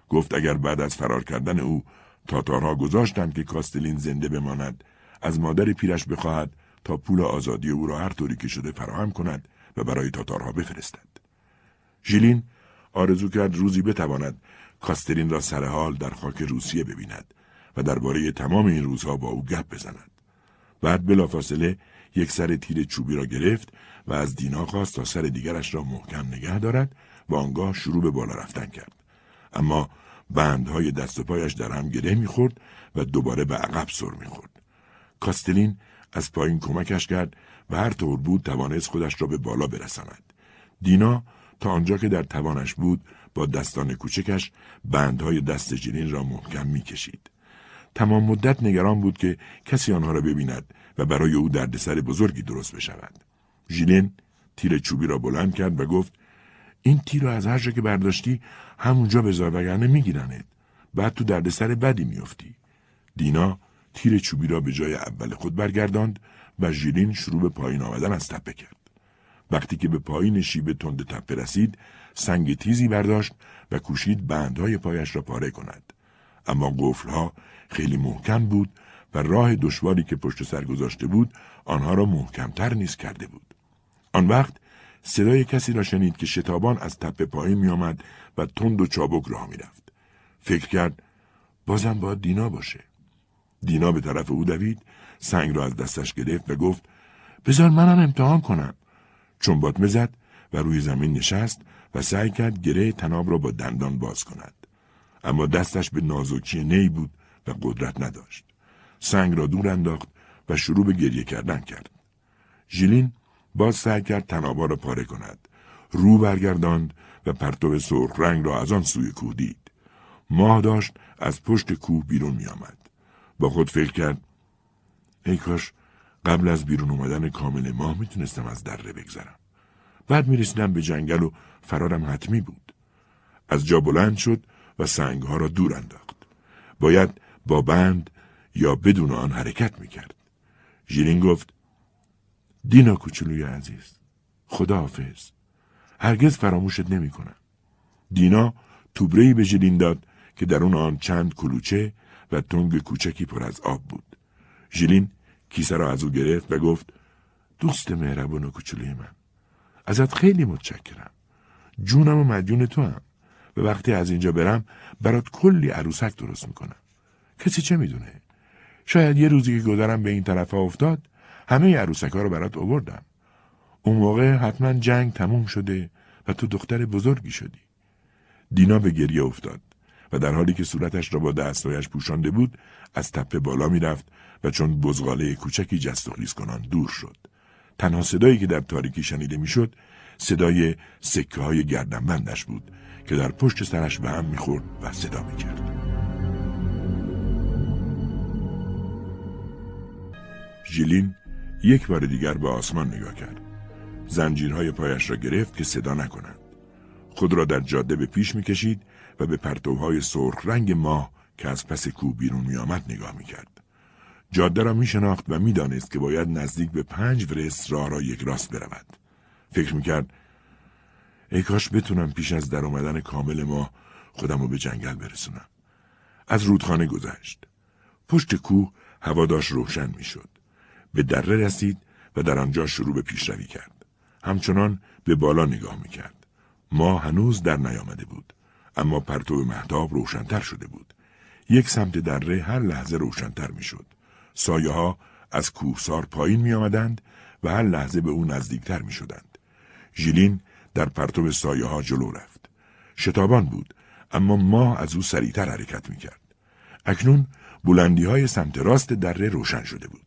گفت اگر بعد از فرار کردن او تاتارها گذاشتند که کاستلین زنده بماند از مادر پیرش بخواهد تا پول آزادی او را هر طوری که شده فراهم کند و برای تاتارها بفرستد. ژیلین آرزو کرد روزی بتواند کاستلین را سر حال در خاک روسیه ببیند و درباره تمام این روزها با او گپ بزند. بعد بلافاصله یک سر تیر چوبی را گرفت و از دینا خواست تا سر دیگرش را محکم نگه دارد و آنگاه شروع به بالا رفتن کرد. اما بندهای دست و پایش در هم گره می‌خورد و دوباره به عقب سر می‌خورد. کاستلین از پایین کمکش کرد و هر طور بود توانست خودش را به بالا برساند. دینا تا آنجا که در توانش بود با دستان کوچکش بندهای دست جنین را محکم می‌کشید. تمام مدت نگران بود که کسی آنها را ببیند و برای او دردسر بزرگی درست بشود. ژیلین تیر چوبی را بلند کرد و گفت این تیر را از هر جا که برداشتی همونجا بذار وگرنه میگیرنت. بعد تو دردسر بدی میافتی. دینا تیر چوبی را به جای اول خود برگرداند و ژیلین شروع به پایین آمدن از تپه کرد. وقتی که به پایین شیب تند تپه رسید سنگ تیزی برداشت و کوشید بندهای پایش را پاره کند. اما قفلها خیلی محکم بود و راه دشواری که پشت سر گذاشته بود آنها را محکمتر نیز کرده بود آن وقت صدای کسی را شنید که شتابان از تپه پایین می آمد و تند و چابک راه می رفت. فکر کرد بازم باید دینا باشه. دینا به طرف او دوید سنگ را از دستش گرفت و گفت بذار منم امتحان کنم. چون بات زد و روی زمین نشست و سعی کرد گره تناب را با دندان باز کند. اما دستش به نازکی نی بود و قدرت نداشت. سنگ را دور انداخت و شروع به گریه کردن کرد. ژیلین باز سعی کرد تنابا را پاره کند. رو برگرداند و پرتو سرخ رنگ را از آن سوی کوه دید. ماه داشت از پشت کوه بیرون می آمد. با خود فکر کرد ای کاش قبل از بیرون اومدن کامل ماه می‌تونستم از دره بگذرم. بعد می‌رسیدم به جنگل و فرارم حتمی بود. از جا بلند شد و سنگها را دور انداخت. باید با بند یا بدون آن حرکت می‌کرد. ژیلین گفت دینا کوچولوی عزیز خدا حافظ هرگز فراموشت نمی کنم. دینا توبرهی به ژیلین داد که در اون آن چند کلوچه و تنگ کوچکی پر از آب بود. ژیلین کیسه را از او گرفت و گفت دوست مهربون و کوچولوی من ازت خیلی متشکرم جونم و مدیون تو هم و وقتی از اینجا برم برات کلی عروسک درست می‌کنم کسی چه می‌دونه؟ شاید یه روزی که گذرم به این طرف افتاد همه عروسک ها رو برات آوردم. اون موقع حتما جنگ تموم شده و تو دختر بزرگی شدی. دینا به گریه افتاد و در حالی که صورتش را با دستایش پوشانده بود از تپه بالا می‌رفت و چون بزغاله کوچکی جست و خیز کنان دور شد. تنها صدایی که در تاریکی شنیده می‌شد صدای سکه های گردنبندش بود که در پشت سرش به هم می‌خورد و صدا می‌کرد. ژیلین یک بار دیگر به آسمان نگاه کرد. زنجیرهای پایش را گرفت که صدا نکنند خود را در جاده به پیش می‌کشید و به پرتوهای سرخ رنگ ماه که از پس کوه بیرون میآمد نگاه می‌کرد. جاده را میشناخت و می‌دانست که باید نزدیک به پنج ورس راه را یک راست برود. فکر می‌کرد ای کاش بتونم پیش از در آمدن کامل ما خودم رو به جنگل برسونم. از رودخانه گذشت. پشت کوه هواداش روشن می‌شد. به دره رسید و در آنجا شروع به پیشروی کرد همچنان به بالا نگاه می‌کرد ما هنوز در نیامده بود اما پرتو محتاب روشنتر شده بود یک سمت دره هر لحظه روشنتر می‌شد سایه ها از کوهسار پایین می آمدند و هر لحظه به او نزدیکتر می شدند. ژیلین در پرتو سایه ها جلو رفت. شتابان بود اما ماه از او سریعتر حرکت می کرد. اکنون بلندی های سمت راست دره روشن شده بود.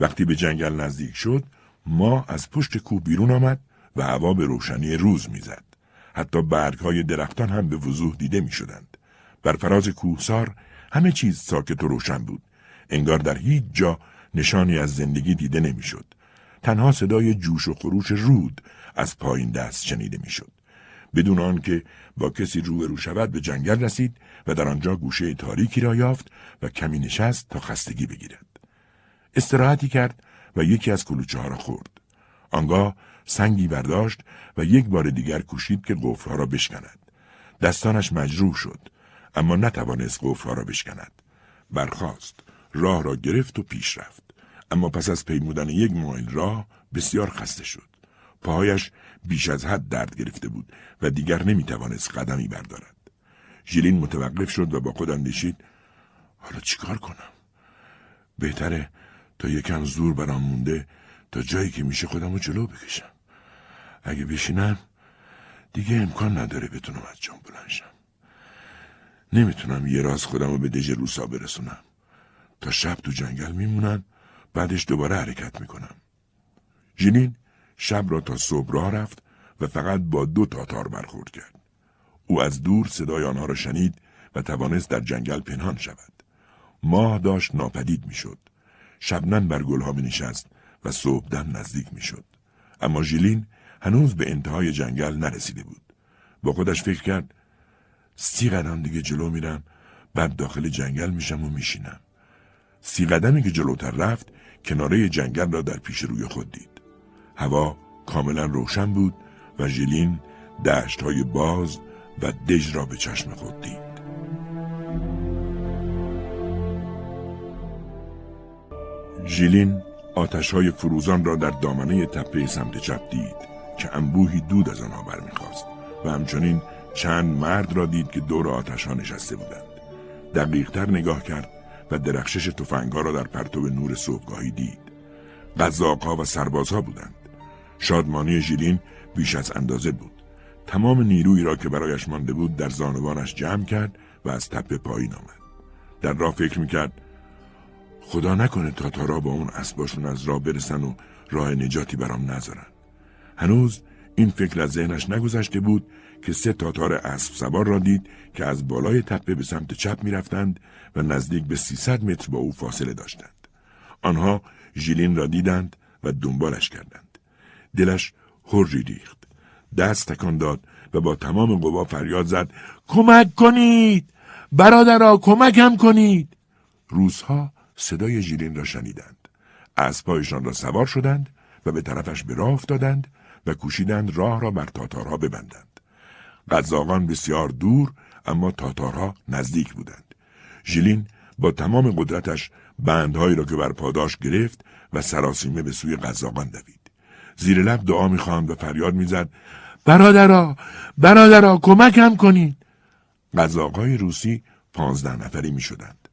وقتی به جنگل نزدیک شد ماه از پشت کوه بیرون آمد و هوا به روشنی روز می‌زد. حتی برگ های درختان هم به وضوح دیده می شدند. بر فراز کوهسار همه چیز ساکت و روشن بود انگار در هیچ جا نشانی از زندگی دیده نمی‌شد. تنها صدای جوش و خروش رود از پایین دست شنیده می‌شد. بدون آنکه با کسی رو شود به جنگل رسید و در آنجا گوشه تاریکی را یافت و کمی نشست تا خستگی بگیرد. استراحتی کرد و یکی از کلوچه ها را خورد. آنگاه سنگی برداشت و یک بار دیگر کوشید که قفرها را بشکند. دستانش مجروح شد اما نتوانست قفرها را بشکند. برخاست. راه را گرفت و پیش رفت. اما پس از پیمودن یک مایل راه بسیار خسته شد. پاهایش بیش از حد درد گرفته بود و دیگر نمی‌توانست قدمی بردارد. ژیلین متوقف شد و با خود اندیشید حالا چیکار کنم؟ بهتره تا یکم زور برام مونده تا جایی که میشه خودم رو جلو بکشم. اگه بشینم دیگه امکان نداره بتونم از جام بلنشم. نمی‌تونم یه راز خودم رو به دژ روسا برسونم. تا شب تو جنگل میمونن بعدش دوباره حرکت می‌کنم. ژیلین شب را تا صبح راه رفت و فقط با دو تاتار برخورد کرد. او از دور صدای آنها را شنید و توانست در جنگل پنهان شود. ماه داشت ناپدید می‌شد. شبنم بر گلها می نشست و صبحدم نزدیک می‌شد. اما ژیلین هنوز به انتهای جنگل نرسیده بود. با خودش فکر کرد سی قدم دیگه جلو میرم بعد داخل جنگل میشم و میشینم. سی قدمی که جلوتر رفت کناره جنگل را در پیش روی خود دید. هوا کاملا روشن بود و ژیلین دشت های باز و دژ را به چشم خود دید. ژیلین آتش های فروزان را در دامنه تپه سمت چپ دید که انبوهی دود از آنها برمیخواست و همچنین چند مرد را دید که دور آتش ها نشسته بودند. دقیقتر نگاه کرد و درخشش تفنگها را در پرتو نور صبحگاهی دید. قزاقها و سربازها بودند. شادمانی ژیلین بیش از اندازه بود. تمام نیرویی را که برایش مانده بود در زانوانش جمع کرد و از تپه پایین آمد. در راه فکر می‌کرد خدا نکنه تاتارا با اون اسباشون از راه برسن و راه نجاتی برام نذارن. هنوز این فکر از ذهنش نگذشته بود که سه تاتار اسب سوار را دید که از بالای تپه به سمت چپ می‌رفتند و نزدیک به 300 متر با او فاصله داشتند. آنها ژیلین را دیدند و دنبالش کردند. دلش هری ریخت. دست تکان داد و با تمام قوا فریاد زد کمک کنید برادرها کمکم کنید روزها صدای ژیلین را شنیدند. اسبهایشان را سوار شدند و به طرفش به راه افتادند و کوشیدند راه را بر تاتارها ببندند. قزاقان بسیار دور اما تاتارها نزدیک بودند. ژیلین با تمام قدرتش بندهایی را که بر پاداش گرفت و سراسیمه به سوی قزاقان دوید. زیر لب دعا می‌خواند و فریاد می‌زد برادرا برادرا کمکم کنید قزاقهای روسی پانزده نفری می‌شدند.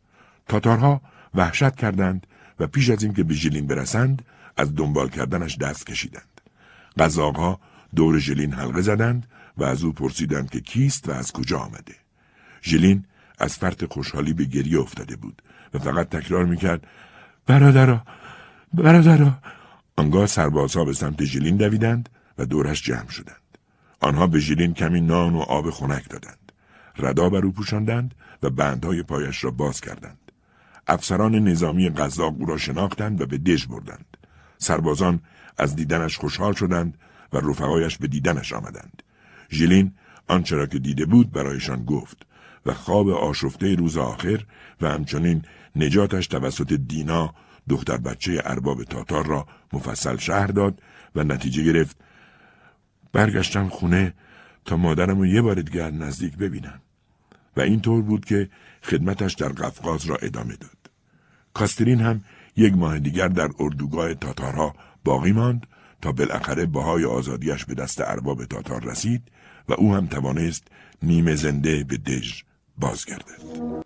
تاتارها وحشت کردند و پیش از اینکه به ژیلین برسند از دنبال کردنش دست کشیدند. قزاقها دور ژیلین حلقه زدند و از او پرسیدند که کیست و از کجا آمده. ژیلین از فرط خوشحالی به گریه افتاده بود و فقط تکرار می‌کرد برادرا برادرا. آنگاه سربازها به سمت ژیلین دویدند و دورش جمع شدند. آنها به ژیلین کمی نان و آب خنک دادند. ردا بر او پوشاندند و بندهای پایش را باز کردند. افسران نظامی قزاق او را شناختند و به دژ بردند. سربازان از دیدنش خوشحال شدند و رفقایش به دیدنش آمدند. ژیلین آنچه را که دیده بود برایشان گفت و خواب آشفته روز آخر و همچنین نجاتش توسط دینا دختر بچه ارباب تاتار را مفصل شهر داد و نتیجه گرفت برگشتم خونه تا مادرم رو یه بار دیگر نزدیک ببینم و اینطور بود که خدمتش در قفقاز را ادامه داد. کاسترین هم یک ماه دیگر در اردوگاه تاتارها باقی ماند تا بالاخره بهای آزادیش به دست ارباب تاتار رسید و او هم توانست نیمه زنده به دژ بازگردد.